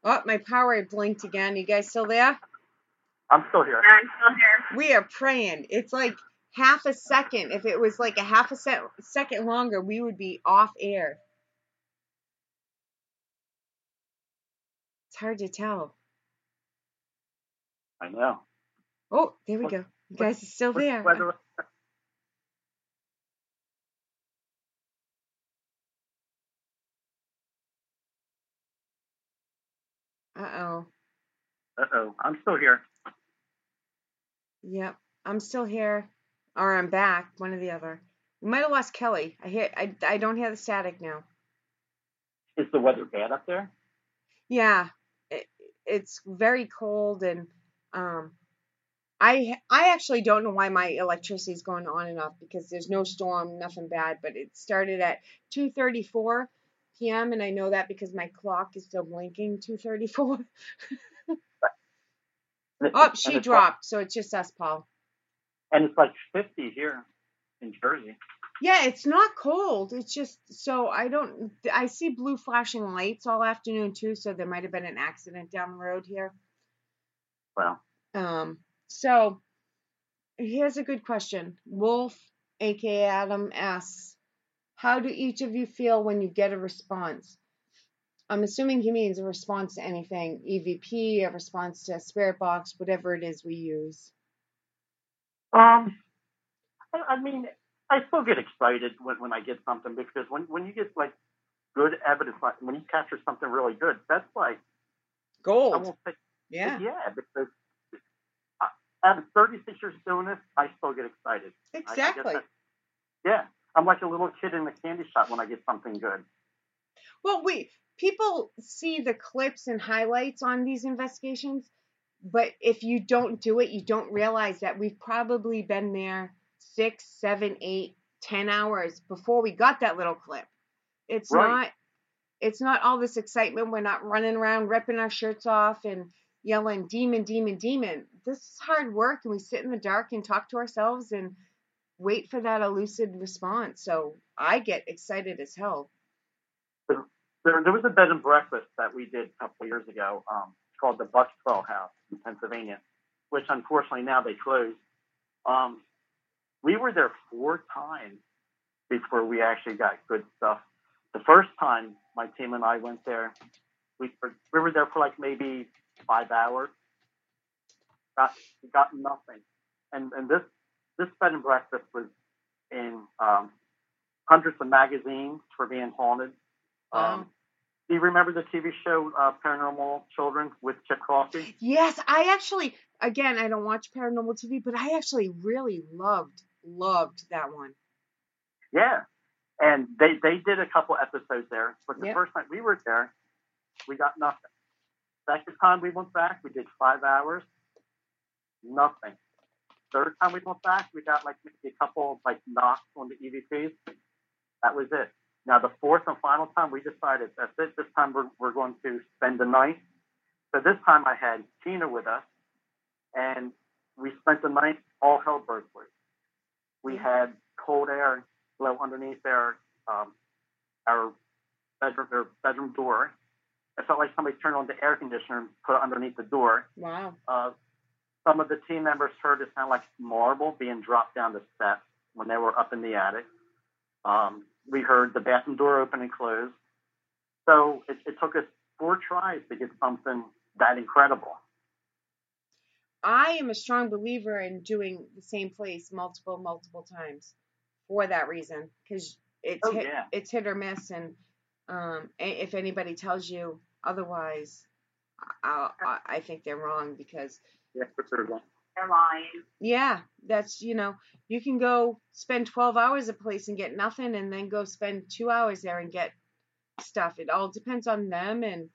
Oh, my power blinked again. You guys still there? I'm still here. I'm still here. We are praying. It's like half a second. If it was like a half a se- second longer, we would be off air. It's hard to tell. I know. Oh, there we What- go. You guys are still What's there. weather- Uh oh. Uh-oh. I'm still here. Yep, I'm still here, or I'm back. One or the other. We might have lost Kelly. I hear. I, I don't hear the static now. Is the weather bad up there? Yeah, it, it's very cold and um, I I actually don't know why my electricity is going on and off because there's no storm, nothing bad. But it started at 2:34 p.m. and I know that because my clock is still blinking 2:34. Oh, she dropped, so it's just us, Paul. And it's like 50 here in Jersey. Yeah, it's not cold. It's just so I don't. I see blue flashing lights all afternoon too, so there might have been an accident down the road here. Well, Um, so here's a good question. Wolf, aka Adam, asks, How do each of you feel when you get a response? I'm assuming he means a response to anything, EVP, a response to a spirit box, whatever it is we use. um, I, I mean, I still get excited when, when I get something because when, when you get like good evidence, like when you capture something really good, that's like, Gold. say, Yeah, yeah, because uh, out of 36 years doing this, I still get excited. I- I exactly. yeah, I'm like a little kid in the candy shop when I get something good. Well, we people see the clips and highlights on these investigations, but if you don't do it, you don't realize that we've probably been there six, seven, eight, ten hours before we got that little clip. It's Right. not it's not all this excitement. We're not running around ripping our shirts off and yelling demon, demon, demon. This is hard work and we sit in the dark and talk to ourselves and wait for that elusive response. So I get excited as hell. there, there was a bed and breakfast that we did a couple years ago um, called the Bucksville House in Pennsylvania, which unfortunately now they closed. Um, we were there four times before we actually got good stuff. The first time my team and I went there, we were, we were there for like maybe five hours. Got got nothing, and and this this bed and breakfast was in um, hundreds of magazines for being haunted. Um, do you remember the TV show uh, Paranormal Children with Chip Coffey? Yes, I actually, again, I don't watch paranormal TV, but I actually really loved, loved that one. Yeah. And they, they did a couple episodes there. But the Yep. first night we were there, we got nothing. Second time we went back, we did five hours, nothing. Third time we went back, we got like maybe a couple like knocks on the EVPs. That was it. Now the fourth and final time, we decided that's it. This time we're, we're going to spend the night. So this time I had Tina with us, and we spent the night all hell broke loose. We had cold air blow underneath our um, our bedroom our bedroom door. It felt like somebody turned on the air conditioner and put it underneath the door. Wow. Uh, some of the team members heard it sound like marble being dropped down the steps when they were up in the attic. Um, we heard the bathroom door open and close. So it, it took us four tries to get something that incredible. I am a strong believer in doing the same place multiple, multiple times for that reason, because it's Oh, hit, yeah. it's hit or miss, and um, if anybody tells you otherwise, I, I, I think they're wrong because Yeah, for sure. They're lying. Yeah, that's you know, you can go spend 12 hours at a place and get nothing and then go spend 2 hours there and get stuff. It all depends on them and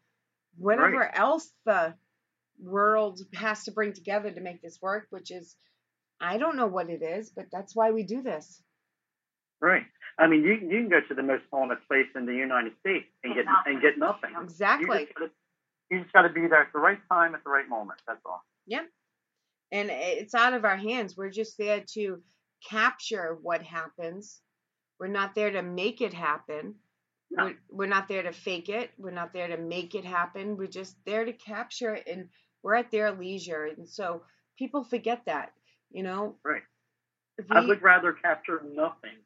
whatever Right. else the world has to bring together to make this work, which is I don't know what it is, but that's why we do this. Right. I mean, you you can go to the most haunted place in the United States and Get get nothing. and get nothing. Exactly. You just, gotta, you just got to be there at the right time at the right moment. That's all. And it's out of our hands. We're just there to capture what happens. We're not there to make it happen. No. We're, we're not there to fake it. We're not there to make it happen. We're just there to capture it, and we're at their leisure. And so people forget that, you know. Right. If I would rather capture nothing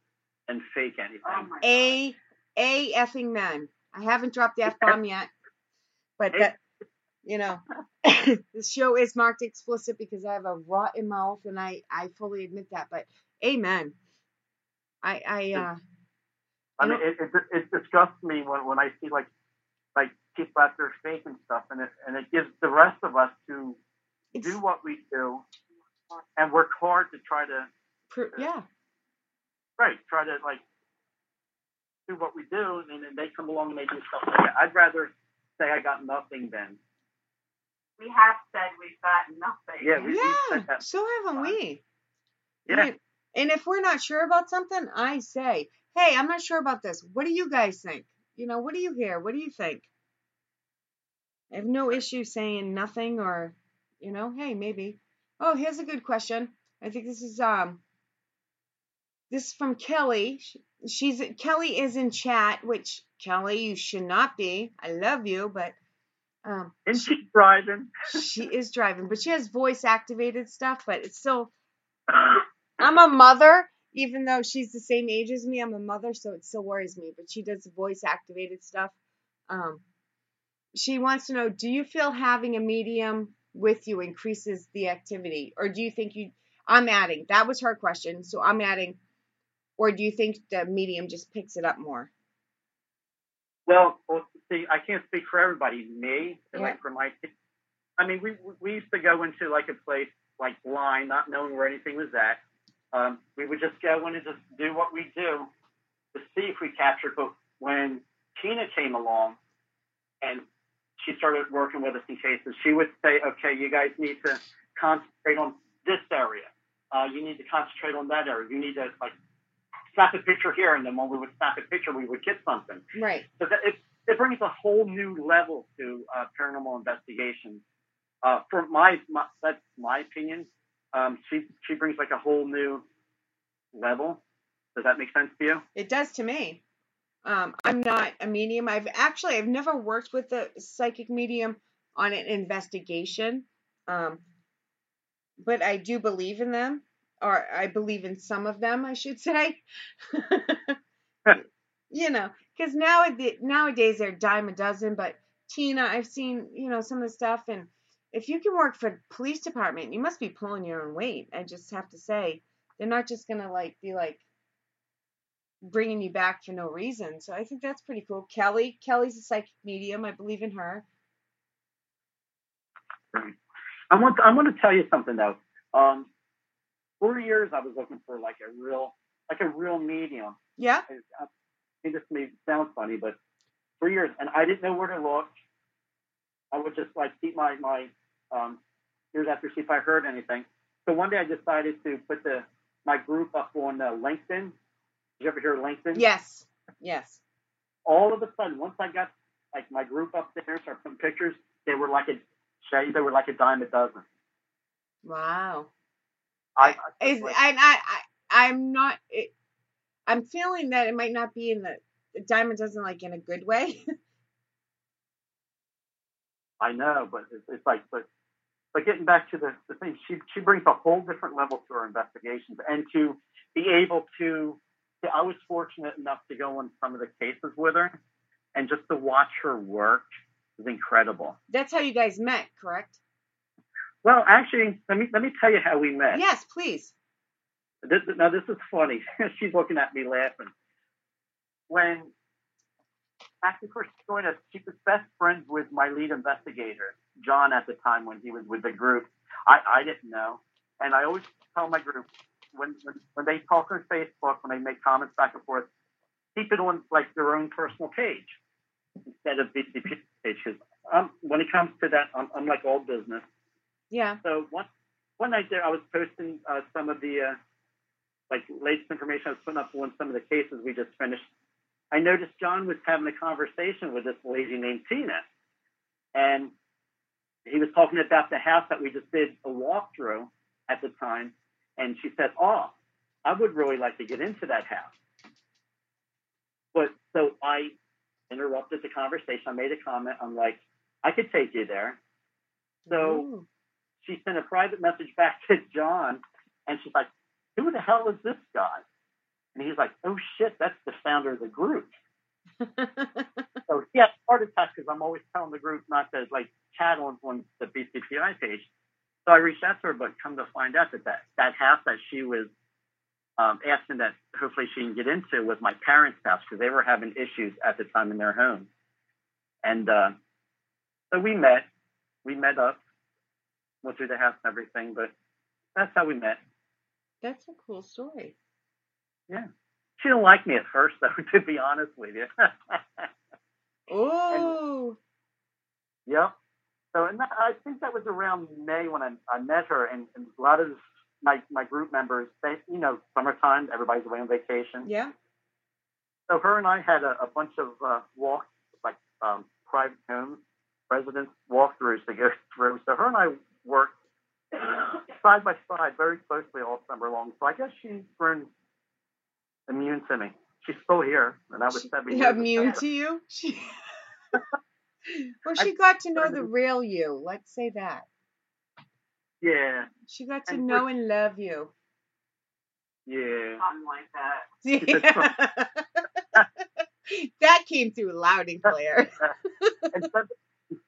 than fake anything. Oh my a a effing men. I haven't dropped the f bomb yet, but Hey. that you know, this show is marked explicit because I have a rotten mouth, and I I fully admit that. But amen. I I uh I mean, it, it it disgusts me when when I see like like people out there faking stuff, and it and it gives the rest of us to do what we do and work hard to try to pr- yeah right try to like do what we do, and then they come along and they do stuff like that. I'd rather say I got nothing than We have said we've got nothing. Yeah, we- yeah. So haven't we? yeah. And, and if we're not sure about something, I say, hey, I'm not sure about this. What do you guys think? You know, what do you hear? What do you think? I have no issue saying nothing or, you know, hey, maybe. Oh, here's a good question. I think this is um this is from Kelly. She's Kelly is in chat, which Kelly, you should not be. I love you, but um And she's driving. she is driving, but she has voice activated stuff, but it's still I'm a mother, even though she's the same age as me. I'm a mother, so it still worries me. But she does voice activated stuff. Um, she wants to know: Do you feel having a medium with you increases the activity, or do you think you? I'm adding. That was her question, so I'm adding. Or do you think the medium just picks it up more? Well, well, see, I can't speak for everybody. Me, Yeah. like for my, I mean, we we used to go into like a place like blind, not knowing where anything was at. Um, we would just go in and just do what we do to see if we captured. But when Tina came along and she started working with us in cases, she would say, "Okay, you guys need to concentrate on this area. Uh, you need to concentrate on that area. You need to like." Snap a picture here, and then when we would snap a picture, we would get something. Right. So that it, it brings a whole new level to uh, paranormal investigation. Uh, for my, my that's my opinion. Um, she she brings like a whole new level. Does that make sense to you? It does to me. Um, I'm not a medium. I've actually I've never worked with a psychic medium on an investigation. Um, but I do believe in them, or I believe in some of them, I should say. you know, because nowadays, nowadays they're dime a dozen. But Tina, I've seen you know some of the stuff, and if you can work for police department, you must be pulling your own weight. I just have to say, they're not just gonna like be like bringing you back for no reason. So I think that's pretty cool. Kelly, Kelly's a psychic medium. I believe in her. I want to, I want to tell you something though. Um, for years I was looking for like a real like a real medium. Yeah. I, I this may sound funny, but for years, and I didn't know where to look. I would just like keep my my um, ears after see if I heard anything. So one day I decided to put the my group up on uh, LinkedIn. Did you ever hear of LinkedIn? Yes. Yes. All of a sudden, once I got like my group up there, started putting pictures, they were like a they were like a dime a dozen. Wow. I, I Is and I, I I'm not. It, I'm feeling that it might not be in the, the diamond doesn't like in a good way. I know, but it's, it's like, but, but getting back to the, the thing, she, she brings a whole different level to her investigations and to be able to, I was fortunate enough to go on some of the cases with her and just to watch her work is incredible. That's how you guys met, correct? Well, actually, let me, let me tell you how we met. Yes, please. This, now, this is funny. She's looking at me laughing. When actually first joined us, she was best friends with my lead investigator, John, at the time when he was with the group. I, I didn't know. And I always tell my group when, when, when they talk on Facebook, when they make comments back and forth, keep it on like their own personal page instead of BCP page. Because um, when it comes to that, I'm, I'm like all business. Yeah. So one one night there, I was posting uh, some of the uh, like latest information I was putting up on some of the cases we just finished. I noticed John was having a conversation with this lady named Tina, and he was talking about the house that we just did a walkthrough at the time, and she said, "Oh, I would really like to get into that house." But so I interrupted the conversation. I made a comment. I'm like, "I could take you there." So Ooh. she sent a private message back to John, and she's like, "Who the hell is this guy?" And he's like, "Oh shit, that's the founder of the group." So he had a heart attack because I'm always telling the group not to like chat on, on the BCPI page. So I reached out to her, but come to find out that that, that house that she was um, asking that hopefully she can get into was my parents' house because they were having issues at the time in their home. And uh, so we met. We met up, went through the house and everything, but that's how we met. That's a cool story. Yeah. She didn't like me at first, though, to be honest with you. Oh. Yep. So, and that, I think that was around May when I, I met her, and, and a lot of my my group members, they, you know, summertime, everybody's away on vacation. Yeah. So her and I had a, a bunch of uh, walks, like um, private homes, residence walkthroughs to go through. So her and I worked side by side very closely all summer long. So I guess she's grown immune to me. She's still here, and I was seven years. Immune to you? She... well, she got to know the real you. Let's say that. Yeah, She got to And know and love you. yeah. Something like that. Yeah. that came through loud and clear. and seven,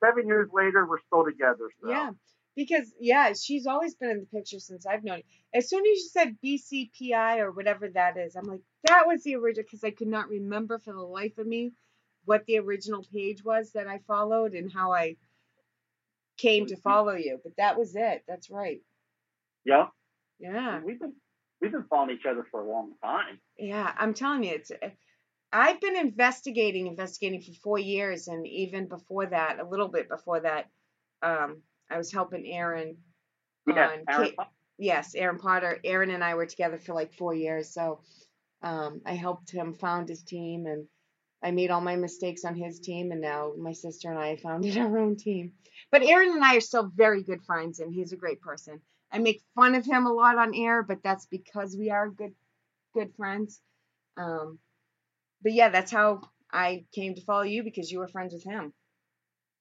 seven years later, we're still together. So. Yeah. Because yeah, she's always been in the picture since I've known. her. As soon as you said BCPI or whatever that is, I'm like, that was the original because I could not remember for the life of me what the original page was that I followed and how I came to follow you. But that was it. That's right. Yeah. Yeah. We've been we've been following each other for a long time. Yeah, I'm telling you, it's. I've been investigating, investigating for four years, and even before that, a little bit before that, um, I was helping Aaron. Yeah, on Aaron Ca- yes, Aaron Potter. Aaron and I were together for like four years, so um, I helped him found his team, and I made all my mistakes on his team, and now my sister and I founded our own team. But Aaron and I are still very good friends, and he's a great person. I make fun of him a lot on air, but that's because we are good, good friends. Um, but yeah, that's how I came to follow you because you were friends with him.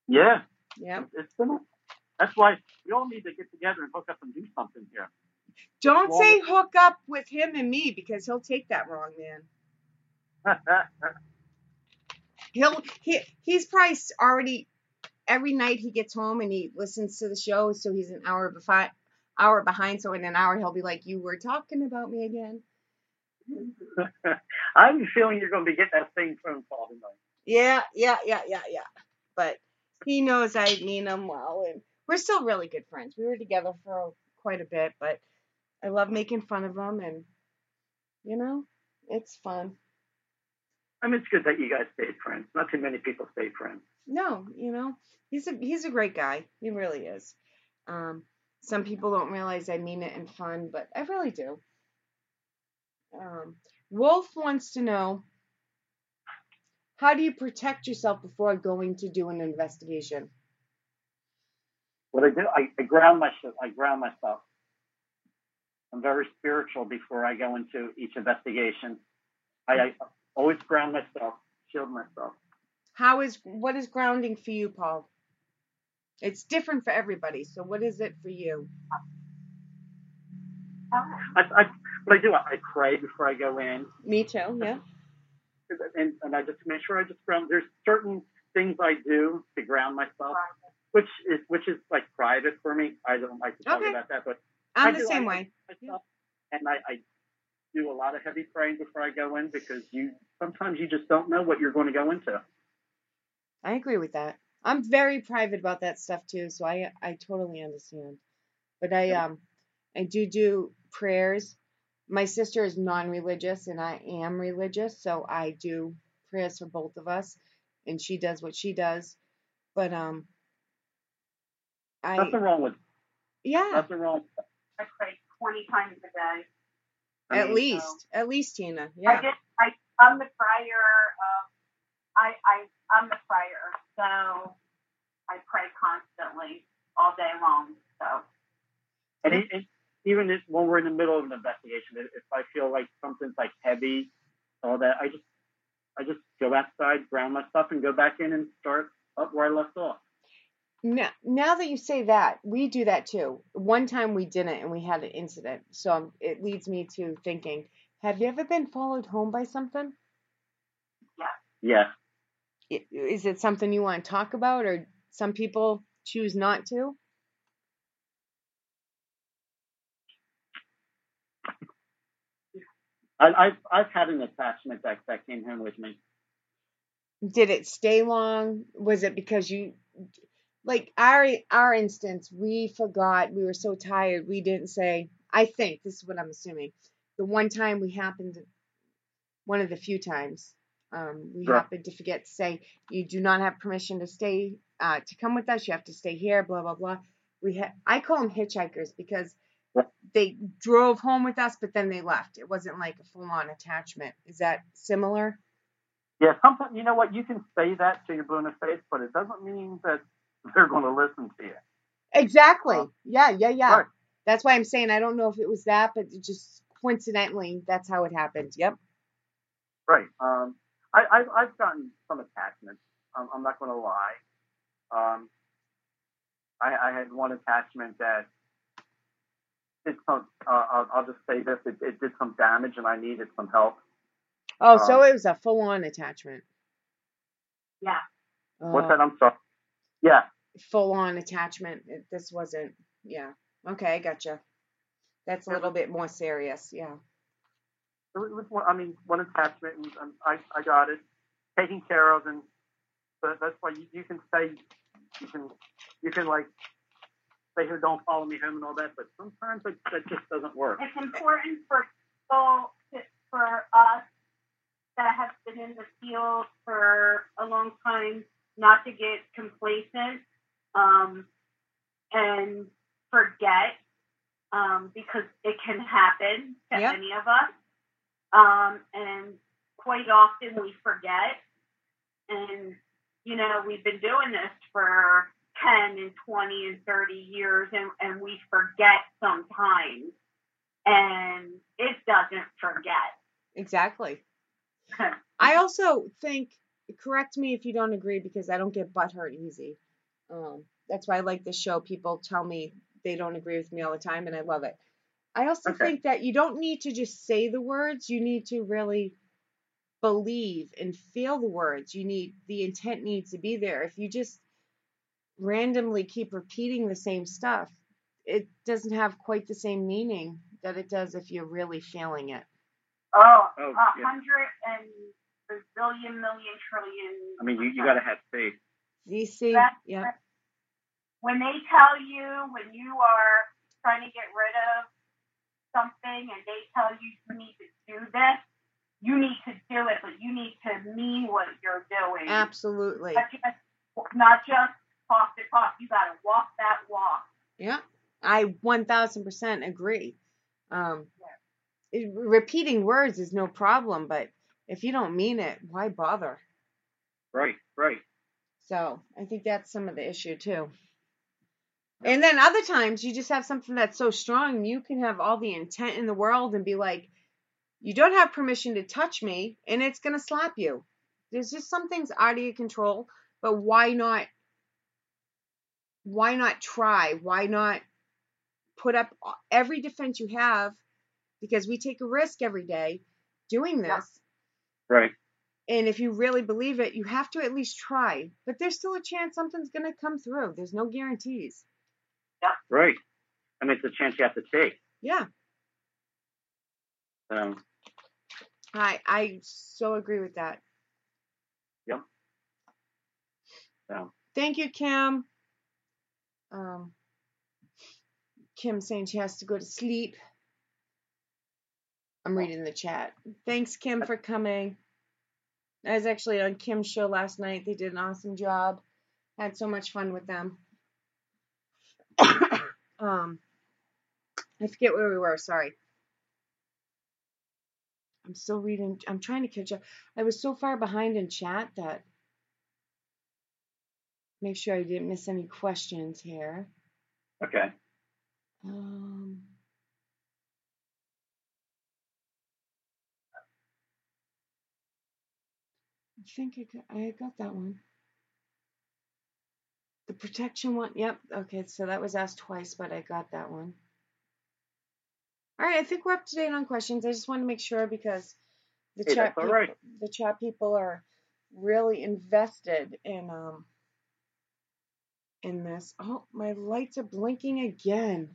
Yeah, Yep. it's been. That's why we all need to get together and hook up and do something here. Don't say hook up with him and me because he'll take that wrong, man. He'll he he's probably already every night he gets home and he listens to the show, so he's an hour behind hour behind. So in an hour he'll be like, "You were talking about me again." I am feeling you're going to be getting that same phone call tonight. Yeah, yeah, yeah, yeah, yeah. But he knows I mean him well, and we're still really good friends. We were together for quite a bit, but I love making fun of him, and you know, it's fun. I mean, it's good that you guys stayed friends. Not too many people stay friends. No, you know, he's a he's a great guy. He really is. Um, some people don't realize I mean it in fun, but I really do. Um, Wolf wants to know how do you protect yourself before going to do an investigation? What I do, I, I ground myself. I ground myself. I'm very spiritual before I go into each investigation. I, I always ground myself, shield myself. How is what is grounding for you, Paul? It's different for everybody. So what is it for you? I, I, what I do, I, I pray before I go in, Me too. Yeah. and, and I just make sure I just ground. There's certain things I do to ground myself, which is which is like private for me. I don't like to talk Okay. about that, but I'm I the do, same way. and I, I do a lot of heavy praying before I go in because you sometimes you just don't know what you're going to go into. I agree with that. I'm very private about that stuff too, so I I totally understand. But I um I do do prayers. My sister is non-religious and I am religious, so I do prayers for both of us, and she does what she does. But um, I Nothing wrong with yeah, nothing wrong. I pray 20 times a day. I at mean, least at least Tina, Yeah. I yeah. just, I, I'm the prior. Um, I, I, I'm the prior, so I pray constantly all day long. So And, it, and even if, when we're in the middle of an investigation, if if I feel like something's like heavy, all that, I just I just go outside, ground my stuff, and go back in and start up where I left off. Now, now that you say that, we do that too. One time we didn't, and we had an incident. So um, it leads me to thinking: Have you ever been followed home by something? Yeah. I- Is it something you want to talk about, or some people choose not to? I, I've I've had an attachment that that came home with me. Did it stay long? Was it because you, like our our instance, we forgot. We were so tired, we didn't say. I think this is what I'm assuming. The one time we happened, one of the few times, um, we Right. happened to forget to say you do not have permission to stay uh, to come with us. You have to stay here. Blah blah blah. We had I call them hitchhikers because they drove home with us, but then they left. It wasn't like a full on attachment. Is that similar? Yeah, sometimes you know what you can say that to your blue in the face, but it doesn't mean that they're going to listen to you. Exactly. Uh, yeah, yeah, yeah. right. That's why I'm saying I don't know if it was that, but just coincidentally, that's how it happened. Yep. Right. Um, I, I've, I've gotten some attachments. Um, I'm not going to lie. Um, I, I had one attachment that did some. Uh, I'll, I'll just say this: it, it did some damage, and I needed some help. Oh, so Um, it was a full on attachment. yeah, What's Oh, that? I'm sorry. Yeah. Full on attachment. It, this wasn't. Yeah. Okay, I gotcha. That's a little bit more serious. Yeah. It was, it one, I mean, one attachment, and, and um, I, I got it taken care of, and but that's why you, you can say, you can, you can like say here, don't follow me home and all that, but sometimes it, that just doesn't work. it's important for people, for us that have been in the field for a long time, not to get complacent um, and forget um, because it can happen to Yep. any of us. Um, and quite often we forget. And, you know, we've been doing this for 10 and 20 and 30 years, and, and we forget sometimes. And it doesn't forget. Exactly. I also think, correct me if you don't agree, because I don't get butthurt easy. Um, that's why I like this show. People tell me they don't agree with me all the time, and I love it. I also Okay. think that you don't need to just say the words. You need to really believe and feel the words. You need the intent needs to be there. If you just randomly keep repeating the same stuff, it doesn't have quite the same meaning that it does if you're really feeling it. Oh, Oh, a yeah. hundred and a zillion million trillion. I mean, you, you got to have faith. You see? That- Yeah. When they tell you when you are trying to get rid of something and they tell you you need to do this, you need to do it, but you need to mean what you're doing. Absolutely. Not just, not just talk to talk. You got to walk that walk. Yeah, I 1000% agree. Um, it- repeating words is no problem, but if you don't mean it, why bother? Right, right. So I think that's some of the issue too. And then other times you just have something that's so strong, you can have all the intent in the world and be like, you don't have permission to touch me, and it's going to slap you. There's just some things out of your control, but why not? Why not try? Why not put up every defense you have? Because we take a risk every day doing this. Right. And if you really believe it, you have to at least try. But there's still a chance something's going to come through. There's no guarantees. Right. I mean, it's a chance you have to take. Yeah, So, I I so agree with that. Yeah. so Thank you, Kim. Um, Kim saying she has to go to sleep. I'm reading the chat. Thanks, Kim, for coming. I was actually on Kim's show last night. They did an awesome job. Had so much fun with them. Um, I forget where we were. Sorry. I'm still reading. I'm trying to catch up. I was so far behind in chat that make sure I didn't miss any questions here. okay. Um, I think I got, I got that one. The protection one. Yep. Okay. So that was asked twice, but I got that one. All right. I think we're up to date on questions. I just want to make sure because the Hey, chat that's all peop- right. the chat people are really invested in um in this. Oh, my lights are blinking again.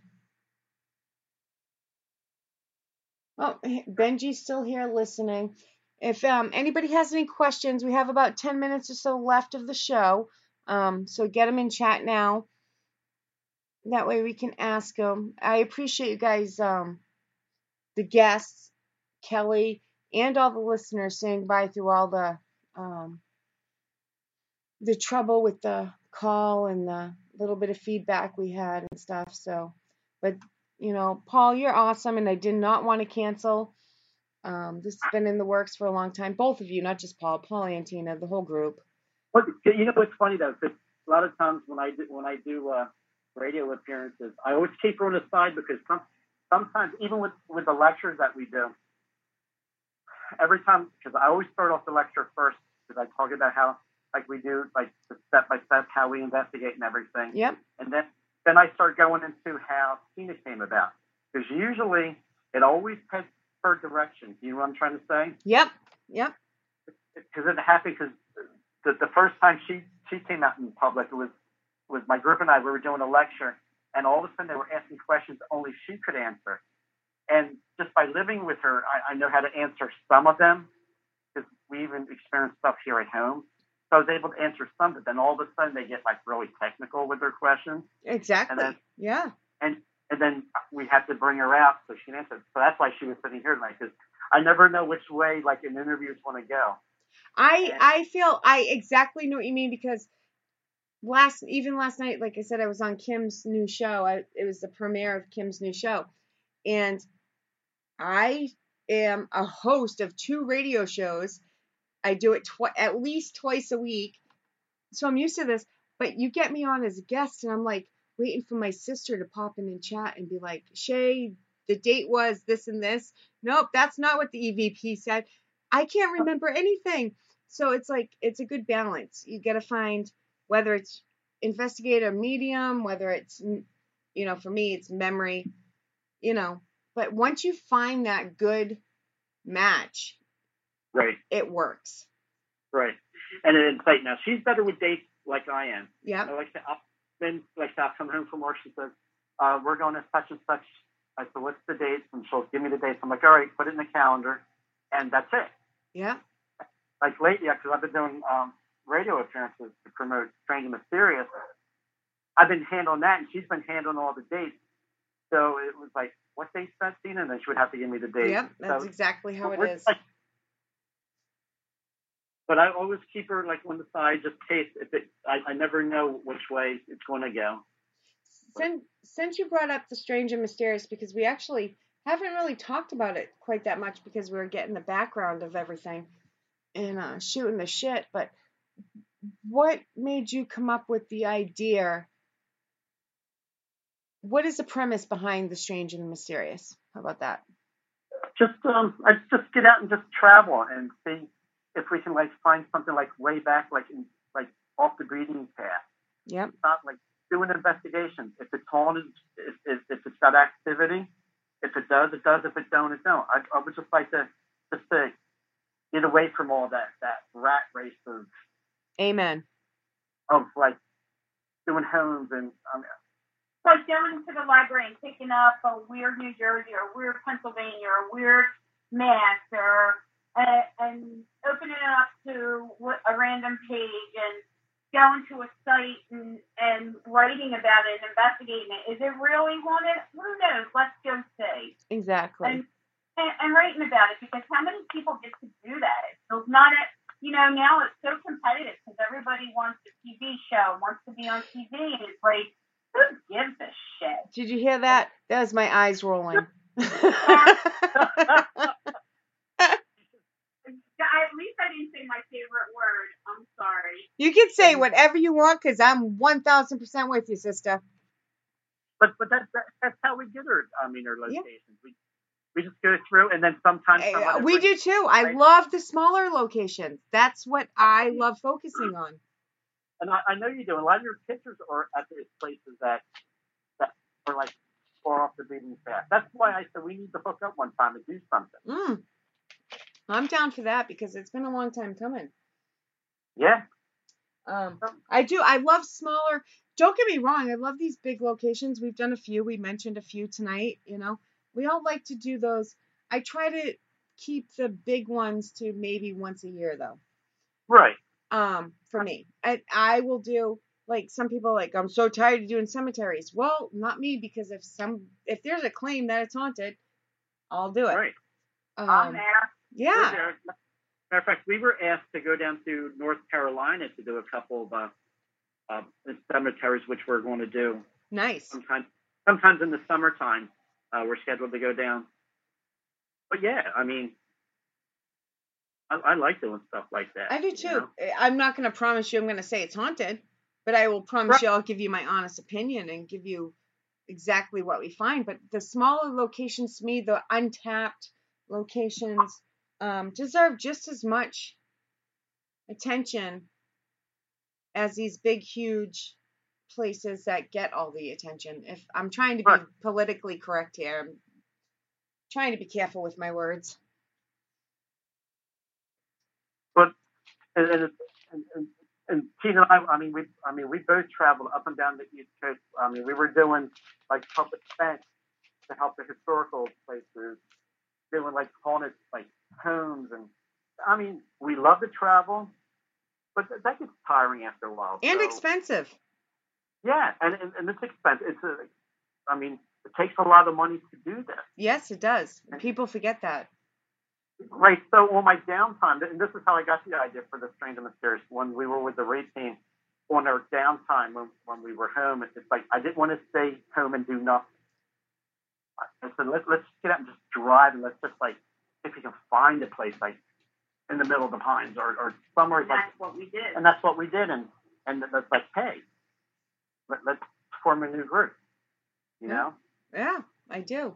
Oh, Benji's still here listening. If um, anybody has any questions, we have about 10 minutes or so left of the show. Um, so get them in chat now. That way we can ask them. I appreciate you guys, um, the guests, Kelly, and all the listeners saying bye through all the um, the trouble with the call and the little bit of feedback we had and stuff. So, but you know, Paul, you're awesome, and I did not want to cancel. Um, this has been in the works for a long time. Both of you, not just Paul, Paul and Tina, the whole group. But you know what's funny though? 'cause a lot of times when I do when I do uh, radio appearances, I always keep her on the side because some, sometimes even with with the lectures that we do, every time because I always start off the lecture first because I talk about how like we do like the step by step how we investigate and everything, Yep. and then then I start going into how Tina came about because usually it always takes her direction. You know what I'm trying to say? Yep. Yep. because it happened because the, the first time she she came out in public it was was my group and I we were doing a lecture and all of a sudden they were asking questions only she could answer. And just by living with her I, I know how to answer some of them because we even experienced stuff here at home. So I was able to answer some but then all of a sudden they get like really technical with their questions. Exactly. And then- yeah. and and then we had to bring her out so she answered. So that's why she was sitting here tonight because I never know which way like an interviews want to go I I feel I exactly know what you mean because last even last night, like I said, I was on Kim's new show. I, it was the premiere of Kim's new show, and I am a host of two radio shows. I do it twi- at least twice a week, so I'm used to this. But you get me on as a guest, and I'm like waiting for my sister to pop in and chat and be like, Shay, the date was this and this. Nope, that's not what the EVP said. I can't remember anything. So it's like it's a good balance. You got to find whether it's investigator medium, whether it's you know, for me it's memory, you know. But once you find that good match, Right, it works. right. And then it's like now she's better with dates like I am. Yeah, I like to up then like I'll come home from work, she says, uh, we're going to such and such. I said, What's the dates? And she'll give me the dates. I'm like, All right, put it in the calendar and that's it. Yep. Like lately, because I've been doing um, radio appearances to promote Strange and Mysterious. I've been handling that, and she's been handling all the dates. So it was like, what date's that scene? And then she would have to give me the date. Yep. That's so, exactly how it is. like- but I always keep her like on the side, just in case. If it, I, I never know which way it's going to go. Since since you brought up the strange and mysterious, because we actually haven't really talked about it quite that much because we were getting the background of everything and uh, shooting the shit. But what made you come up with the idea? What is the premise behind the strange and the mysterious? How about that? Just um, I just get out and just travel and see if we can like find something like way back, like in, like off the breeding path. Yep. Not like do an investigation. If it's haunted, if, if, if it's got activity, if it does, it does. If it don't, it don't. I, I would just like to just to get away from all that that rat race of Amen. of like doing homes and um, like going to the library and picking up a weird New Jersey or weird Pennsylvania or weird Mass or uh, and opening it up to what- a random page and going to a site and, and writing about it and investigating it. Is it really haunted? Who knows? Let's go see. Exactly. And, and, and writing about it because how many people get to do that? It's not a, you know, now it's so competitive because everybody wants a TV show, wants to be on TV, and it's like, who gives a shit? Did you hear that? That was my eyes rolling. At least I didn't say my favorite word. I'm sorry. you can say whatever you want because I'm 1000% with you, sister. but but that's that, that's how we get our I mean our Yeah. locations. We we just go through and then sometimes uh, we do too. I Right. love the smaller locations. That's what I love focusing on. and I, I know you do. A lot of your pictures are at these places that that are like far off the beaten path. That's why I said we need to hook up one time and do something. Mm. I'm down for that because it's been a long time coming. Yeah, Um, I do. I love smaller. Don't get me wrong. I love these big locations. We've done a few. We mentioned a few tonight. You know, we all like to do those. I try to keep the big ones to maybe once a year though. right. Um, for me, I I will do like some people are like I'm so tired of doing cemeteries. Well, not me because if some if there's a claim that it's haunted, I'll do it. Right. I'm Um, there. Yeah. there. Matter of fact, we were asked to go down to North Carolina to do a couple of uh, uh, cemeteries, which we're going to do Nice. sometimes. Sometimes in the summertime, uh, we're scheduled to go down. But yeah, I mean, I, I like doing stuff like that. I do you too. know? I'm not going to promise you I'm going to say it's haunted, but I will promise Right. you I'll give you my honest opinion and give you exactly what we find. But the smaller locations to me, the untapped locations, um, deserve just as much attention as these big, huge places that get all the attention. If I'm trying to be politically correct here, I'm trying to be careful with my words. But and and, and, and, and and I, I mean, we, I mean, we both traveled up and down the East Coast. I mean, we were doing like public events to help the historical places, doing like haunted like homes, and I mean, we love to travel, but that gets tiring after a while. And so- expensive. Yeah, and, and and it's expensive. It's a, I mean, it takes a lot of money to do this. Yes, it does. People forget that. Right. So on my downtime, and this is how I got the idea for the Strange and Mysterious. When we were with the race team, on our downtime when, when we were home, it's like I didn't want to stay home and do nothing. I said, let's let's get out and just drive and let's just like if you can find a place like in the middle of the pines or, or somewhere And like that's what we did. and that's what we did and and that's like hey let, let's form a new group you Yeah. know Yeah, I do.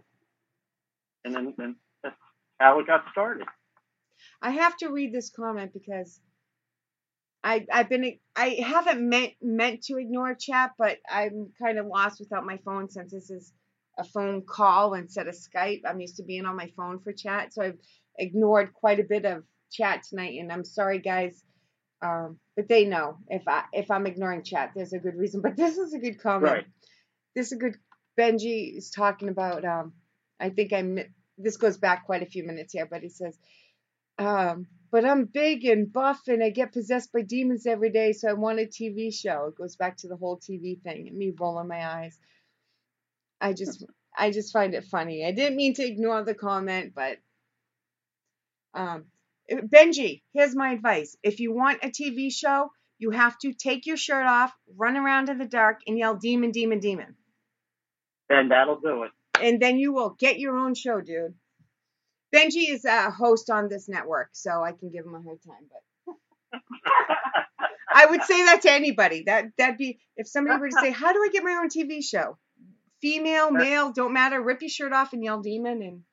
and then, then that's how it got started I have to read this comment because I I've been I haven't meant meant to ignore chat, but I'm kind of lost without my phone since this is a phone call instead of Skype. I'm used to being on my phone for chat, so I've ignored quite a bit of chat tonight, and I'm sorry, guys. Um, but they know if I if I'm ignoring chat, there's a good reason. But this is a good comment. Right. This is a good. Benji is talking about. Um, I think I mi- this goes back quite a few minutes here, but he says, um, "But I'm big and buff, and I get possessed by demons every day, so I want a TV show." It goes back to the whole TV thing, and me rolling my eyes. I just I just find it funny. I didn't mean to ignore the comment, but um, Uh, Benji, here's my advice. If you want a TV show, you have to take your shirt off, run around in the dark, and yell demon, demon, demon. And that'll do it. And then you will get your own show, dude. Benji is a host on this network, so I can give him a hard time, but I would say that to anybody. That that'd be if somebody were to say, How do I get my own TV show? Female, male, don't matter. Rip your shirt off and yell demon and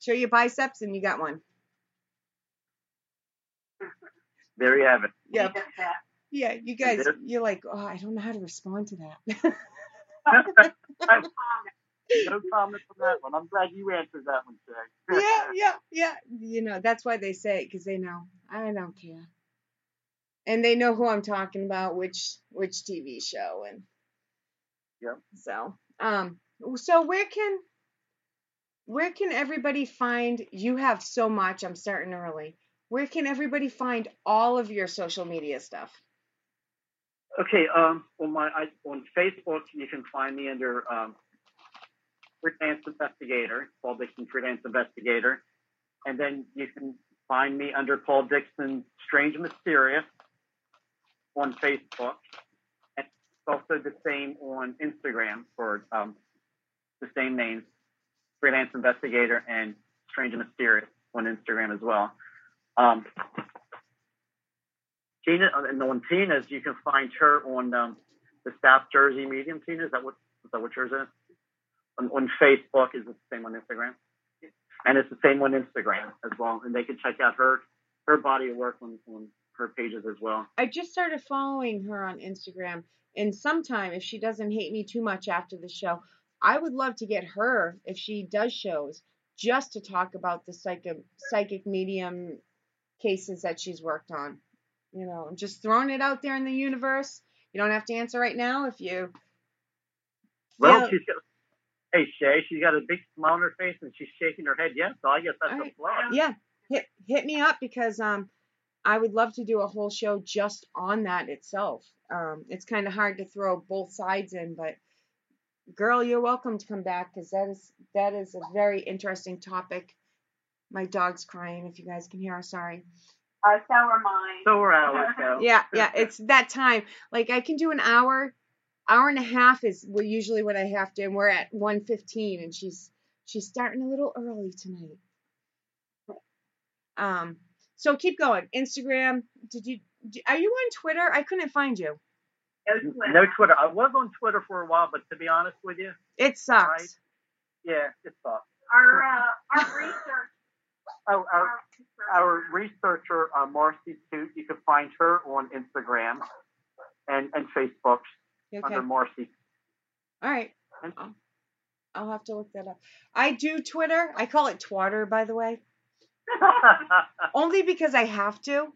show your biceps and you got one. There you have it. Yeah. Yeah, you guys, you're like, oh, I don't know how to respond to that. no comment on that one. I'm glad you answered that one, Shay. yeah, yeah, yeah. You know, that's why they say it because they know I don't care, and they know who I'm talking about, which which TV show, and Yep. So, um, so where can where can everybody find? You have so much. I'm starting early. Where can everybody find all of your social media stuff? Okay, um, on my I, on Facebook, you can find me under um, freelance investigator, Paul Dixon freelance investigator, and then you can find me under Paul Dixon Strange Mysterious on Facebook, and it's also the same on Instagram for um, the same names, freelance investigator and Strange Mysterious on Instagram as well. Um, Tina, and on Tina's, you can find her on um, the South Jersey Medium. Tina, is that what is that what yours is? On, on Facebook, is it the same on Instagram? And it's the same on Instagram as well. And they can check out her her body of work on, on her pages as well. I just started following her on Instagram, and sometime if she doesn't hate me too much after the show, I would love to get her if she does shows just to talk about the psychic psychic medium cases that she's worked on. You know, I'm just throwing it out there in the universe. You don't have to answer right now if you. Well, she's got. Hey Shay, she's got a big smile on her face and she's shaking her head yes. So I guess that's a right. plus. yeah, hit hit me up because um, I would love to do a whole show just on that itself. Um, it's kind of hard to throw both sides in, but girl, you're welcome to come back because that is that is a very interesting topic. My dog's crying. If you guys can hear her, sorry. Uh, so are mine. So we're ours. So. Yeah, yeah, it's that time. Like I can do an hour, hour and a half is usually what I have to, and we're at one fifteen, and she's she's starting a little early tonight. Um, so keep going. Instagram. Did you? Are you on Twitter? I couldn't find you. No Twitter. No Twitter. I was on Twitter for a while, but to be honest with you, It sucks. Right. yeah, it sucks. Our uh, our research. Oh, our, Our, researcher, uh, Marcy Toot, you can find her on Instagram and, and Facebook Okay. under Marcy. All right. And- I'll, I'll have to look that up. I do Twitter. I call it Twatter, by the way. only because I have to.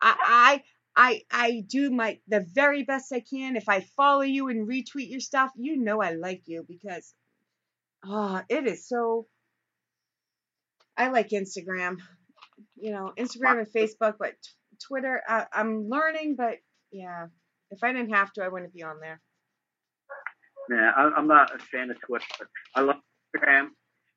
I, I I I do my the very best I can. If I follow you and retweet your stuff, you know I like you because oh, it is so. I like Instagram, you know, Instagram and Facebook, but Twitter. I, I'm learning, but yeah, if I didn't have to, I wouldn't be on there. yeah, I, I'm not a fan of Twitter. I love Instagram,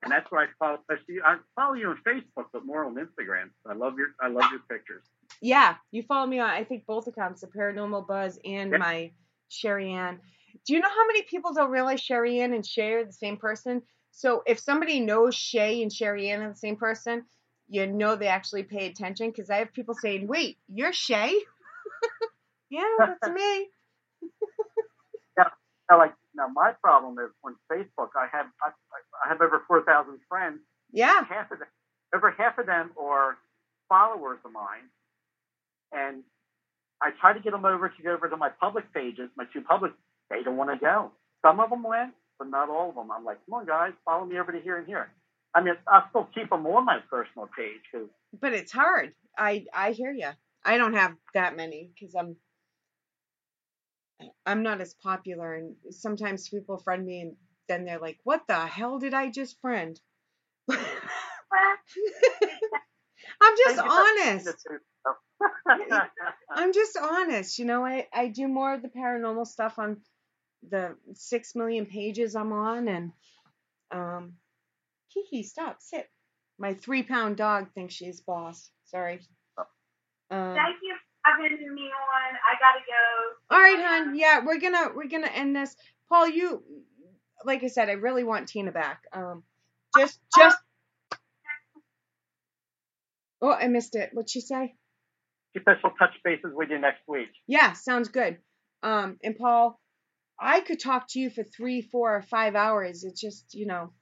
and that's where I follow. I see- I follow you on Facebook, but more on Instagram. I love your I love your pictures. Yeah, you follow me on I think both accounts, the Paranormal Buzz and Yep. my Sherry Ann. Do you know how many people don't realize Sherry Ann and Shay are the same person? So if somebody knows Shay and Sherry Ann are the same person, you know they actually pay attention because I have people saying, "Wait, you're Shay?" yeah, that's me. Now, like now, my problem is on Facebook. I have I, I have over four thousand friends. Yeah, Half of them, over half of them are followers of mine, and I try to get them over to go over to my public pages, my two public. They don't want to go. Some of them went, but not all of them. I'm like, come on, guys, follow me over to here and here. I mean, I'll still keep them on my personal page because But it's hard. I I hear you. I don't have that many because I'm I'm not as popular, and sometimes people friend me, and then they're like, "What the hell did I just friend?" I'm just honest. I'm just honest. You know, I, I do more of the paranormal stuff on the six million pages I'm on, and um, Kiki, stop, sit. My three pound dog thinks she's boss. Sorry. Um, Thank you for having me on. I gotta go. all right, hon. Yeah, we're gonna we're gonna end this. Paul, you, like I said, I really want Tina back. Um, just just. Oh, I missed it. What'd she say? she says she'll touch bases with you next week. Yeah, sounds good. Um, and Paul, I could talk to you for three, four, or five hours. It's just, you know,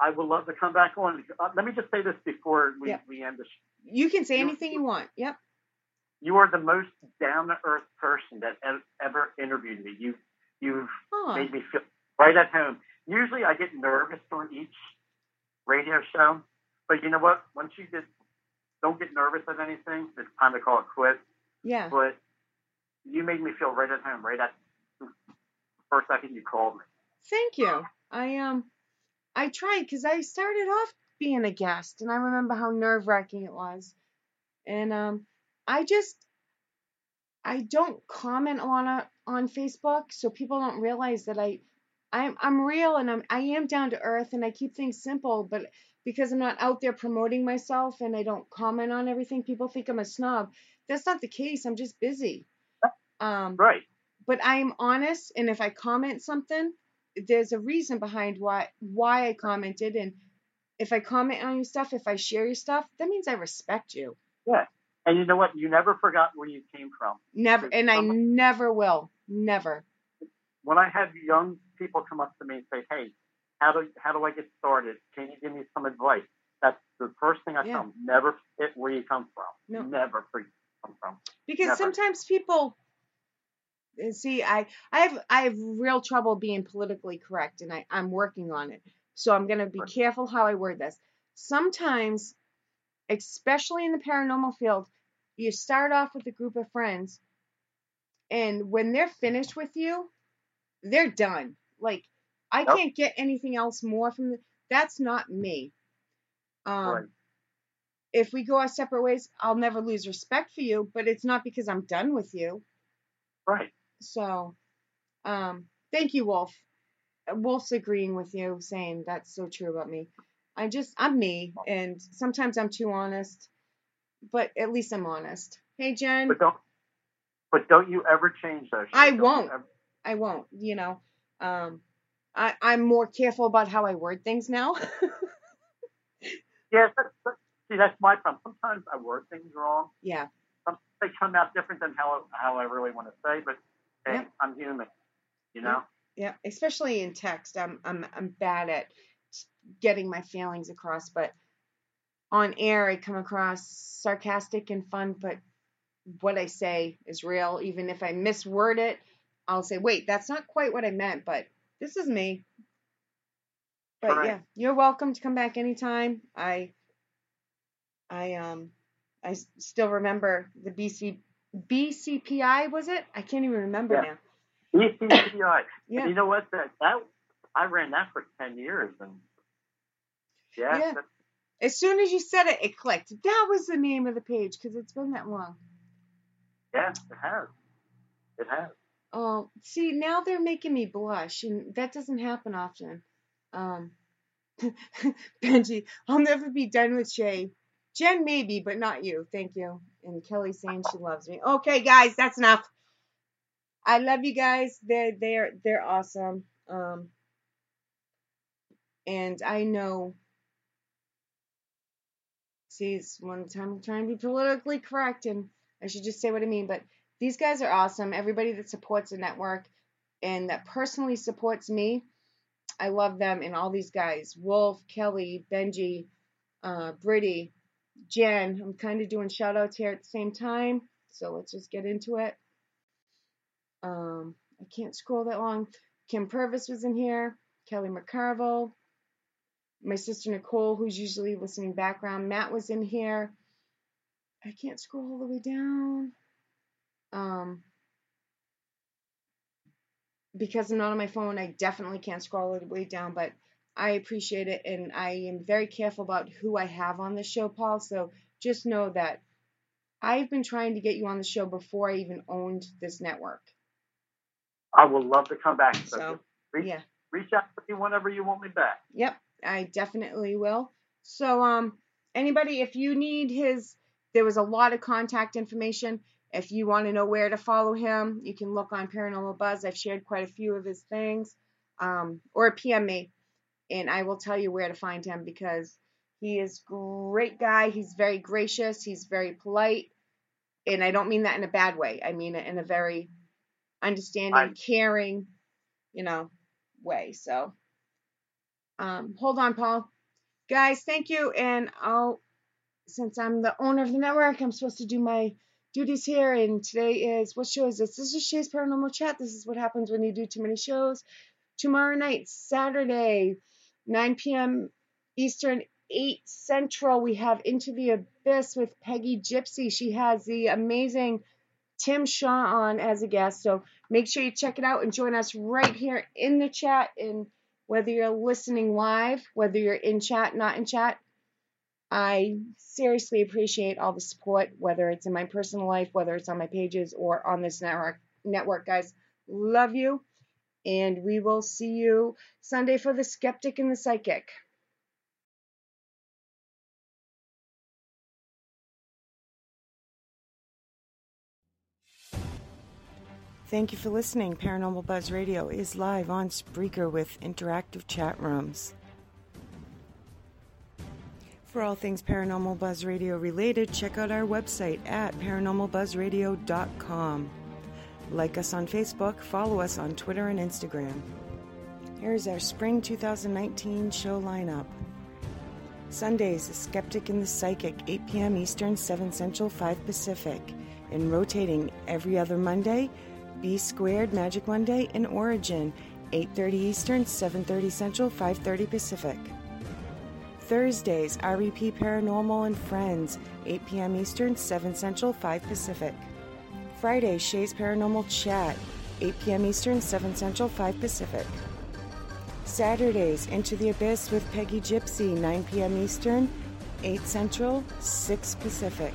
I would love to come back on. Uh, let me just say this before we, Yeah. we end the show. you can say You- anything you want. Yep. You are the most down to earth person that ever interviewed me. You you've Oh, made me feel right at home. Usually I get nervous on each radio show, but you know what? Once you get don't get nervous at anything, it's time to call it quits. yeah. But you made me feel right at home, right at first second you called me. Thank you. I um, I tried because I started off being a guest, and I remember how nerve wracking it was. And um, I just, I don't comment on it on Facebook, so people don't realize that I, I'm I'm real and I'm I am down to earth and I keep things simple, but because I'm not out there promoting myself and I don't comment on everything, people think I'm a snob. That's not the case. I'm just busy. Um, Right. But I'm honest, and if I comment something, there's a reason behind why why I commented, and if I comment on your stuff, if I share your stuff, that means I respect you. Yeah. And you know what? You never forgot where you came from. Never, and I never will, never. when I have young people come up to me and say, "Hey, how do how do I get started? Can you give me some advice?" That's the first thing I Yeah. tell them. Never forget where you come from. No. Never forget where you come from. Because Never. sometimes people see, I I have I have real trouble being politically correct, and I I'm working on it. So I'm gonna be careful how I word this. Sometimes, especially in the paranormal field, you start off with a group of friends, and when they're finished with you, they're done. Like I Yep. can't get anything else more from the, that's not me. Um, right. if we go our separate ways, I'll never lose respect for you, but it's not because I'm done with you. Right. So, um, thank you, Wolf. Wolf's agreeing with you, saying that's so true about me. I just, I'm me, and sometimes I'm too honest, but at least I'm honest. Hey, Jen, But don't. But don't you ever change those. I Don't won't. ever- I won't, you know. Um, I, I'm more careful about how I word things now. Yeah. See, that's my problem. Sometimes I word things wrong. yeah, Some they come out different than how how I really want to say. But. I'm human. You know. yeah, especially in text. I'm, I'm, I'm bad at getting my feelings across, but on air, I come across sarcastic and fun, but what I say is real. Even if I misword it, I'll say, wait, that's not quite what I meant, but this is me. But Right. yeah, you're welcome to come back anytime. I, I, um, I still remember the BC, BCPI, was it? I can't even remember Yeah. now. ECCI. Yeah. You know what? That that I ran that for ten years, and yeah, Yeah. As soon as you said it, it clicked. That was the name of the page because it's been that long. yeah, it has. It has. Oh, see, now they're making me blush, and that doesn't happen often. Um, Benji, I'll never be done with Shay. Jen, maybe, but not you. Thank you. And Kelly saying she loves me. Okay, guys, that's enough. I love you guys. They're they're they're awesome. Um, and I know. See, it's one time I'm trying to be politically correct, and I should just say what I mean. But these guys are awesome. Everybody that supports the network and that personally supports me, I love them and all these guys. Wolf, Kelly, Benji, uh, Britty, Jen, I'm kind of doing shout outs here at the same time. So let's just get into it. Um, I can't scroll that long. Kim Purvis was in here. Kelly McCarville. My sister Nicole, who's usually listening background. Matt was in here. I can't scroll all the way down. Um, because I'm not on my phone, I definitely can't scroll all the way down, but I appreciate it and I am very careful about who I have on the show, Paul. So just know that I've been trying to get you on the show before I even owned this network. I would love to come back. So, reach, yeah. reach out to me whenever you want me back. Yep, I definitely will. So, um, anybody, if you need his, there was a lot of contact information. If you want to know where to follow him, you can look on Paranormal Buzz. I've shared quite a few of his things, um, or PM me, and I will tell you where to find him because he is great guy. He's very gracious. He's very polite, and I don't mean that in a bad way. I mean it in a very understanding, I- caring, you know, way. So, um, hold on, Paul. Guys, thank you. And I'll, since I'm the owner of the network, I'm supposed to do my duties here. And today is, what show is this? This is Shay's Paranormal Chat. This is what happens when you do too many shows. Tomorrow night, Saturday, 9 p.m. Eastern, 8 Central, we have Into the Abyss with Peggy Gypsy. She has the amazing Tim Shaw on as a guest. So make sure you check it out and join us right here in the chat. And whether you're listening live, whether you're in chat, not in chat, I seriously appreciate all the support, whether it's in my personal life, whether it's on my pages or on this network. Network, guys, love you, and we will see you Sunday for the skeptic and the psychic. Thank you for listening. Paranormal Buzz Radio is live on Spreaker with interactive chat rooms. For all things Paranormal Buzz Radio related, check out our website at paranormalbuzzradio.com. Like us on Facebook, follow us on Twitter and Instagram. Here's our spring 2019 show lineup. Sundays, The Skeptic and the Psychic, 8 p.m. Eastern, 7 Central, 5 Pacific. And rotating every other Monday, B Squared Magic Monday in Origin, 8.30 Eastern, 7.30 Central, 5.30 Pacific. Thursdays, REP Paranormal and Friends, 8 p.m. Eastern, 7 Central, 5 Pacific. Friday, Shay's Paranormal Chat, 8 p.m. Eastern, 7 Central, 5 Pacific. Saturdays, Into the Abyss with Peggy Gypsy, 9 p.m. Eastern, 8 Central, 6 Pacific.